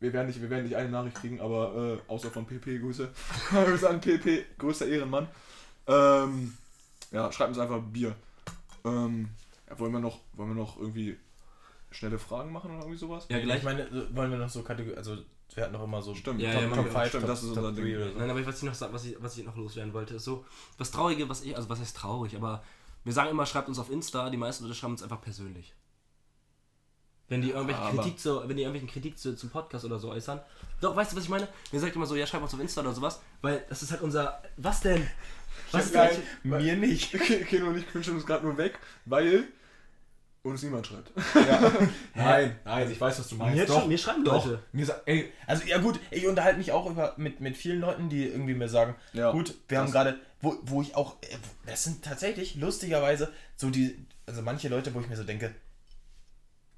wir werden nicht, wir werden nicht eine Nachricht kriegen, aber äh, außer von PP, Grüße. Grüße an PP, größter Ehrenmann. Ähm, ja, schreibt uns einfach Bier. Ähm, ja, wollen wir noch, wollen wir noch irgendwie schnelle Fragen machen oder irgendwie sowas? Ja, gleich. Ich meine, so- wollen wir noch so Kategorien, also wir hatten noch immer so Stimmt, Ja, Top, ja, Top machen wir. 5, Stimmt, Top, das ist Top unser 3 Ding. oder so. Nein, aber was ich noch was ich, was ich noch loswerden wollte, ist so, was Traurige, was ich, also was heißt traurig, aber wir sagen immer, schreibt uns auf Insta, die meisten Leute schreiben uns einfach persönlich. Wenn die irgendwelche Aber- Kritik zu, wenn die irgendwelchen Kritik zu, zum Podcast oder so äußern. Doch, weißt du, was ich meine? Ihr sagt immer so, ja, schreibt uns auf Insta oder sowas, weil das ist halt unser. Was denn? Was Nein, denn? Mir nicht. Keno und ich wünschen uns gerade nur weg, weil uns niemand schreibt. Ja. Nein, nein, ich weiß, was du meinst. Mir, schon, mir schreiben doch. Leute. Mir ey, Also ja gut, ich unterhalte mich auch über, mit, mit vielen Leuten, die irgendwie mir sagen, Ja, gut, wir haben gerade, wo, wo ich auch, äh, das sind tatsächlich lustigerweise so die, also manche Leute, wo ich mir so denke,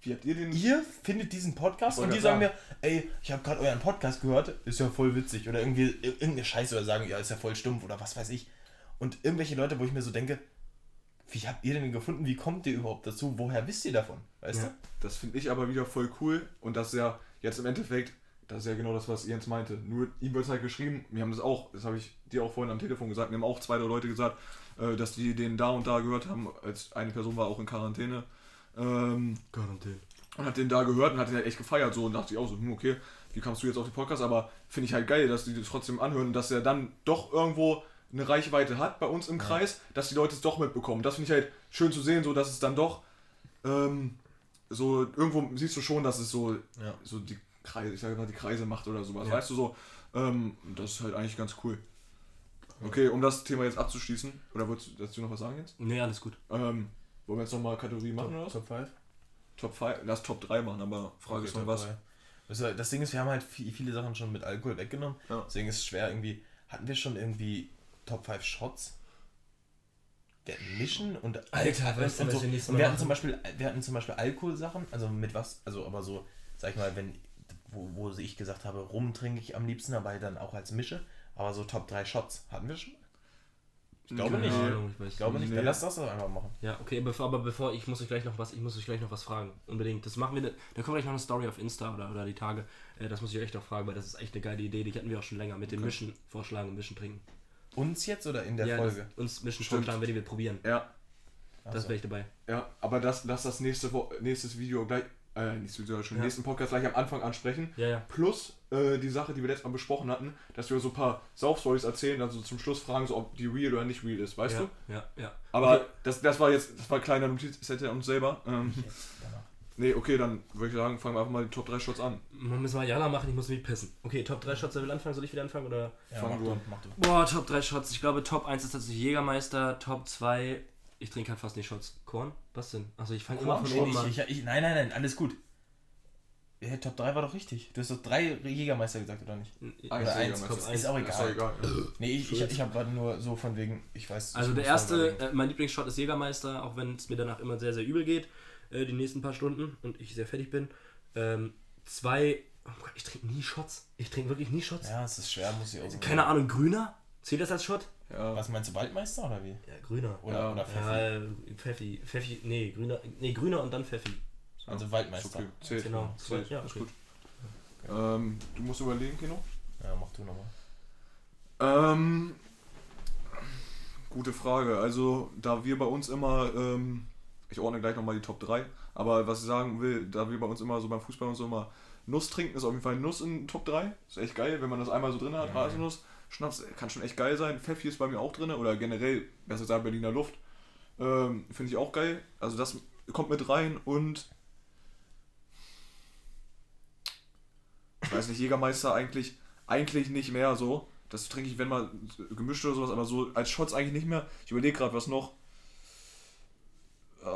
wie habt ihr den? ihr findet diesen Podcast und die sagen mir, ey, ich habe gerade euren Podcast gehört, ist ja voll witzig oder irgendwie irgendeine Scheiße oder sagen, ja, ist ja voll stumpf oder was weiß ich. Und irgendwelche Leute, wo ich mir so denke, wie habt ihr den gefunden? Wie kommt ihr überhaupt dazu? Woher wisst ihr davon? Weißt Ja. Das finde ich aber wieder voll cool und das ist ja jetzt im Endeffekt, das ist ja genau das, was Jens meinte. Nur ihm wird halt geschrieben, wir haben das auch, das habe ich dir auch vorhin am Telefon gesagt, mir haben auch zwei drei Leute gesagt, äh, dass die den da und da gehört haben, als eine Person war auch in Quarantäne. Ähm, Quarantäne. und hat den da gehört und hat den halt echt gefeiert so und dachte ich auch so, hm, okay, wie kamst du jetzt auf den Podcast? Aber finde ich halt geil, dass die das trotzdem anhören und dass er dann doch irgendwo eine Reichweite hat bei uns im Kreis, dass die Leute es doch mitbekommen. Das finde ich halt schön zu sehen, so dass es dann doch ähm, so irgendwo siehst du schon, dass es so, Ja. so die Kreise, ich sage mal die Kreise macht oder sowas, Ja. weißt du so. Ähm, das ist halt eigentlich ganz cool. Okay, um das Thema jetzt abzuschließen, oder wolltest du dazu noch was sagen jetzt? Nee, alles gut. Ähm, wollen wir jetzt nochmal Kategorie machen oder was? Top 5? Top 5, lass Top 3 machen, aber Frage ist noch was. Also das Ding ist, wir haben halt viel, viele Sachen schon mit Alkohol weggenommen. Ja. Deswegen ist es schwer irgendwie. Hatten wir schon irgendwie Top 5 Shots? Wir hatten Mischen und Alter, weißt du, und so. Und wir hatten zum Beispiel, wir hatten zum Beispiel Alkoholsachen, also mit was, also aber so, sag ich mal, wenn, wo, wo ich gesagt habe, rum trinke ich am liebsten, aber halt dann auch als Mische. Aber so Top 3 Shots hatten wir schon? Ich glaube nicht. Ahnung, ich weiß Ich glaube nicht. Nee. Dann lass das doch einfach machen. Ja, okay, bevor, aber bevor, ich muss euch gleich noch was, ich muss euch gleich noch was fragen. Unbedingt. Das machen wir, da kommt gleich noch eine Story auf Insta oder, oder die Tage. Äh, das muss ich euch echt noch fragen, weil das ist echt eine geile Idee. Die hatten wir auch schon länger mit dem Mischen vorschlagen und Mischen trinken. Uns jetzt oder in der ja, Folge? das- uns Mischen Stimmt. vorschlagen, wenn die wir probieren. Ja, Das so. wäre ich dabei. ja, aber das, lass das nächste Wo nächstes Video gleich, äh, nächstes Video schon, Ja. nächsten Podcast gleich am Anfang ansprechen. Ja, ja. Plus äh, die Sache, die wir letztes Mal besprochen hatten, dass wir so ein paar Sauf-Stories erzählen, also zum Schluss fragen, so, ob die real oder nicht real ist, weißt ja, du? Ja, ja. Aber Okay. das, das war jetzt, das war ein kleiner Notizzettel an uns selber. Ähm, Danach. nee, okay, dann würde ich sagen, fangen wir einfach mal die Top 3 Shots an. Man müssen wir Jana machen, ich muss mich pissen. Okay, Top 3 Shots, wer will anfangen? Soll ich wieder anfangen? Oder? Ja, Fang mach du du, an. mach du. Boah, Top 3 Shots. Ich glaube, Top 1 ist tatsächlich Jägermeister. Top 2, ich trinke halt fast nicht Shots. Korn? Was denn? Also ich fange immer von oben an. ich, ich, nein, nein, nein, alles gut. Ja, Top 3 war doch richtig. Du hast doch drei Jägermeister gesagt, oder nicht? Eins, Oder eins, Jägermeister. Top ist auch Ist doch egal. egal. Nee, ich, ich, ich habe nur so von wegen, ich weiß. Also der muss erste, mal äh, mein Lieblingsshot ist Jägermeister, auch wenn es mir danach immer sehr, sehr übel geht, äh, die nächsten paar Stunden und ich sehr fertig bin. Ähm, zwei, oh Gott, ich trinke nie Shots. Ich trinke wirklich nie Shots. Ja, es ist schwer, muss ich auch sagen. Keine Ahnung, grüner? Zählt das als Shot? Ja. Was meinst du, Waldmeister oder wie? Ja, grüner. Oder, Ja. oder Pfeffi? Ja, äh, Pfeffi, Pfeffi, nee, grüner, nee, grüner und dann Pfeffi. Also Ist Waldmeister. okay. Zählt. Genau. Zählt. Ja, ist okay. gut. Ähm, du musst überlegen, Kino. Ja, mach du nochmal. Ähm, gute Frage. Also, da wir bei uns immer, ähm, ich ordne gleich nochmal die Top 3, aber was ich sagen will, da wir bei uns immer so beim Fußball und so immer Nuss trinken, ist auf jeden Fall Nuss in Top 3. Ist echt geil, wenn man das einmal so drin hat. Haselnuss. Schnaps kann schon echt geil sein. Pfeffi ist bei mir auch drin oder generell, besser gesagt, Berliner Luft. Ähm, Finde ich auch geil. Also, das kommt mit rein und. Ich weiß nicht, Jägermeister eigentlich, eigentlich nicht mehr so. Das trinke ich, wenn mal gemischt oder sowas, aber so als Shots eigentlich nicht mehr. Ich überlege gerade, was noch.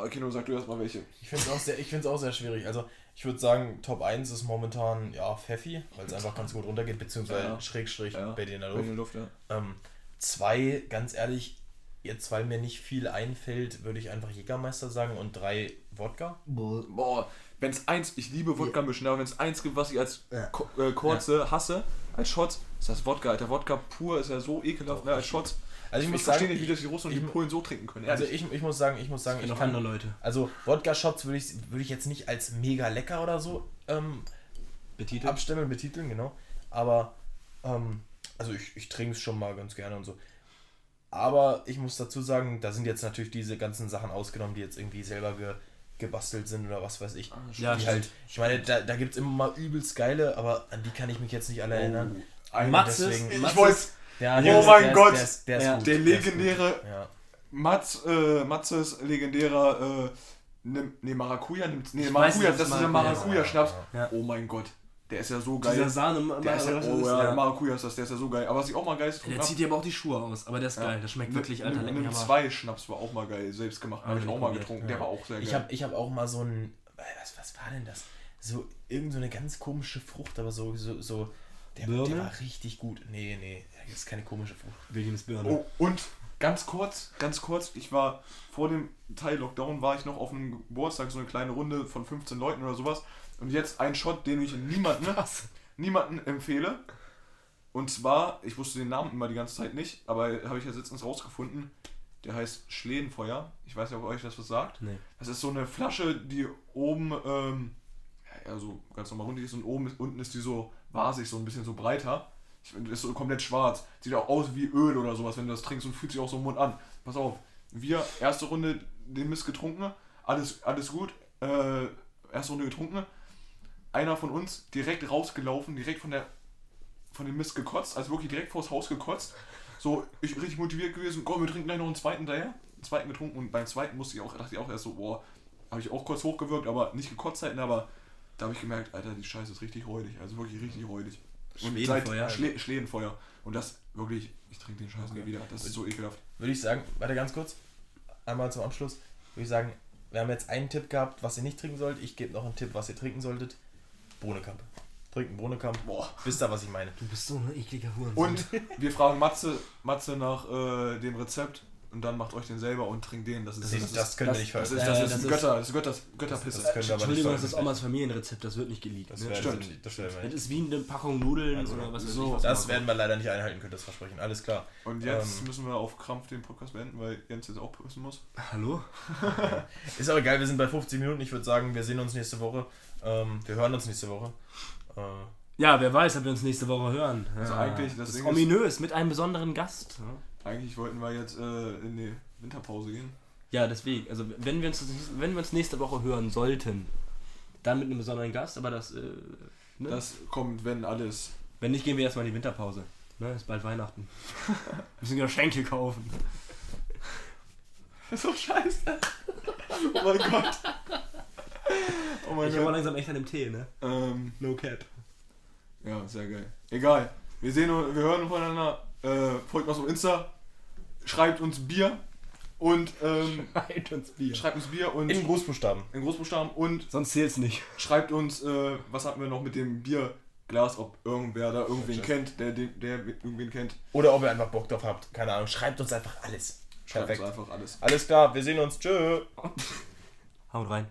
Äh, Kino, sag du erstmal welche. Ich finde es auch, sehr- ich auch sehr schwierig. Also, ich würde sagen, Top 1 ist momentan ja Pfeffi, weil es einfach ganz gut runtergeht, beziehungsweise Ja. Schrägstrich Ja. bei dir in der In Luft. der Luft, ja. Ähm, zwei, ganz ehrlich, jetzt weil mir nicht viel einfällt, würde ich einfach Jägermeister sagen und drei Wodka. Boah, wenn es eins, ich liebe Wodka mischen, aber wenn es eins gibt, was ich als Ja. ko- äh, kurze hasse, als Shots, ist das Wodka. Alter, Wodka pur ist ja so ekelhaft, ne, als Shots. Also ich Ich, muss verstehe sagen, nicht, wie das die Russen und ich- die Polen so trinken können. also ich, ich muss sagen, ich muss sagen, Ich ich noch kann, andere Leute. also Wodka-Shots würde ich, würde ich jetzt nicht als mega lecker oder so ähm, Betitelt. abstimmen, betiteln, genau. Aber, ähm, also ich, ich trinke es schon mal ganz gerne und so. Aber ich muss dazu sagen, da sind jetzt natürlich diese ganzen Sachen ausgenommen, die jetzt irgendwie selber ge, gebastelt sind oder was weiß ich. Ja, die stimmt. halt, ich meine, da, da gibt es immer mal übelst geile, aber an die kann ich mich jetzt nicht alle erinnern. Ein- Matzes, deswegen- ich Matzes- wollte Oh der ist- mein der ist- Gott! Der, ist, der, ist Ja. gut, der der ist legendäre Ja. Mats, äh, Matzes legendärer, äh, ne, ne Maracuja nimmt, ne, Maracuja, nicht, das was ist der Maracuja ist. Maracuja-Schnaps. Ja. Oh mein Gott, der ist ja so geil. Dieser Sahne, der ist ja, oh ist, ja, ja. Maracuja ist das, der ist ja so geil. Aber was ich auch mal geil ist, Der zieht dir aber auch die Schuhe aus, aber der ist geil. Das schmeckt wirklich, Alter. Nimm zwei Schnaps war auch mal geil, selbst gemacht. Habe ich auch mal getrunken, Ja. der war auch sehr geil. Ich habe ich hab auch mal so ein. Was, was war denn das? So irgend so eine ganz komische Frucht, aber so. so, so der, der war richtig gut. Nee, nee, das ist keine komische Frucht. Williams Birne. Oh, und ganz kurz, ganz kurz, ich war vor dem Teil Lockdown, war ich noch auf einem Geburtstag, so eine kleine Runde von 15 Leuten oder sowas. Und jetzt ein Shot, den ich niemanden, niemanden empfehle. Und zwar, ich wusste den Namen immer die ganze Zeit nicht, aber habe ich jetzt letztens rausgefunden, der heißt Schlehenfeuer. Ich weiß nicht, ob euch das was sagt. Nee. Das ist so eine Flasche, die oben, ähm, ja, so ganz normal rund ist und oben ist, unten ist die so wasig, so ein bisschen so breiter. Ist so komplett schwarz. Sieht auch aus wie Öl oder sowas, wenn du das trinkst und fühlt sich auch so im Mund an. Pass auf, wir, erste Runde den Mist getrunken, alles, alles gut, äh, erste Runde getrunken. Einer von uns direkt rausgelaufen, direkt von der von dem Mist gekotzt, also wirklich direkt vors Haus gekotzt. So, ich richtig motiviert gewesen, komm, wir trinken gleich noch einen zweiten daher. Einen zweiten getrunken und beim zweiten musste ich auch, dachte ich auch erst so, boah, habe ich auch kurz hochgewirkt, aber nicht gekotzt halten, aber da habe ich gemerkt, Alter, die Scheiße ist richtig räudig, also wirklich richtig räudig. Und Schlehenfeuer. seit Schle Schlehenfeuer. Und das wirklich, ich trinke den Scheiß nie wieder, das ist so ekelhaft. Würde ich sagen, warte ganz kurz. Einmal zum Abschluss. Würde ich sagen, wir haben jetzt einen Tipp gehabt, was ihr nicht trinken sollt. Ich gebe noch einen Tipp, was ihr trinken solltet. Bohnenkampe. trinkt einen Brunnekamp. Boah. Wisst ihr, was ich meine? Du bist so ein ekliger Hurensohn. Und wir fragen Matze, Matze nach äh, dem Rezept und dann macht euch den selber und trinkt den. Das ist Das, das, das, ist, können das- wir nicht das ist, veröffentlichen. das Äh, ist das Götter, das ist Götterpisse. Das können wir aber nicht Entschuldigung, das ist veröffentlichen. Omas Familienrezept, das wird nicht geleakt. Das ne? Stimmt. das werden wir Das ist wie eine Packung Nudeln Also, oder was so. ich. was Das werden wir leider nicht einhalten können, das Versprechen. Alles klar. Und jetzt Ähm. müssen wir auf Krampf den Podcast beenden, weil Jens jetzt auch pissen muss. Hallo? Ist aber egal, wir sind bei 50 Minuten. Ich würde sagen, wir sehen uns nächste Woche. Ähm, wir hören uns nächste Woche. Äh, Ja, wer weiß, ob wir uns nächste Woche hören. Also ja, eigentlich, das das ist ist- ominös mit einem besonderen Gast. ne? Eigentlich wollten wir jetzt äh, in die Winterpause gehen. Ja, deswegen. Also wenn wir uns, wenn wir uns nächste Woche hören sollten, dann mit einem besonderen Gast, aber das. Äh, ne? Das kommt, wenn alles. wenn nicht, gehen wir erstmal in die Winterpause. Ne, ist bald Weihnachten. wir müssen Geschenke kaufen. Das ist doch scheiße. oh mein Gott. Oh mein Ich habe Gott. langsam echt an dem Tee, ne? Ähm, No cap. ja, sehr geil. Egal. Wir sehen und wir hören voneinander. Äh, folgt uns auf Insta. Schreibt uns Bier. Und ähm, Halt uns Bier. schreibt uns Bier und in Großbuchstaben. in Großbuchstaben und Sonst zählt's nicht. schreibt uns, äh, was hatten wir noch mit dem Bierglas, ob irgendwer da irgendwen Sure. kennt, der, den- der irgendwen kennt. Oder ob ihr einfach Bock drauf habt. Keine Ahnung. Schreibt uns einfach alles. Schreibt Perfekt. uns einfach alles. Alles klar, wir sehen uns. Tschö. Haut rein.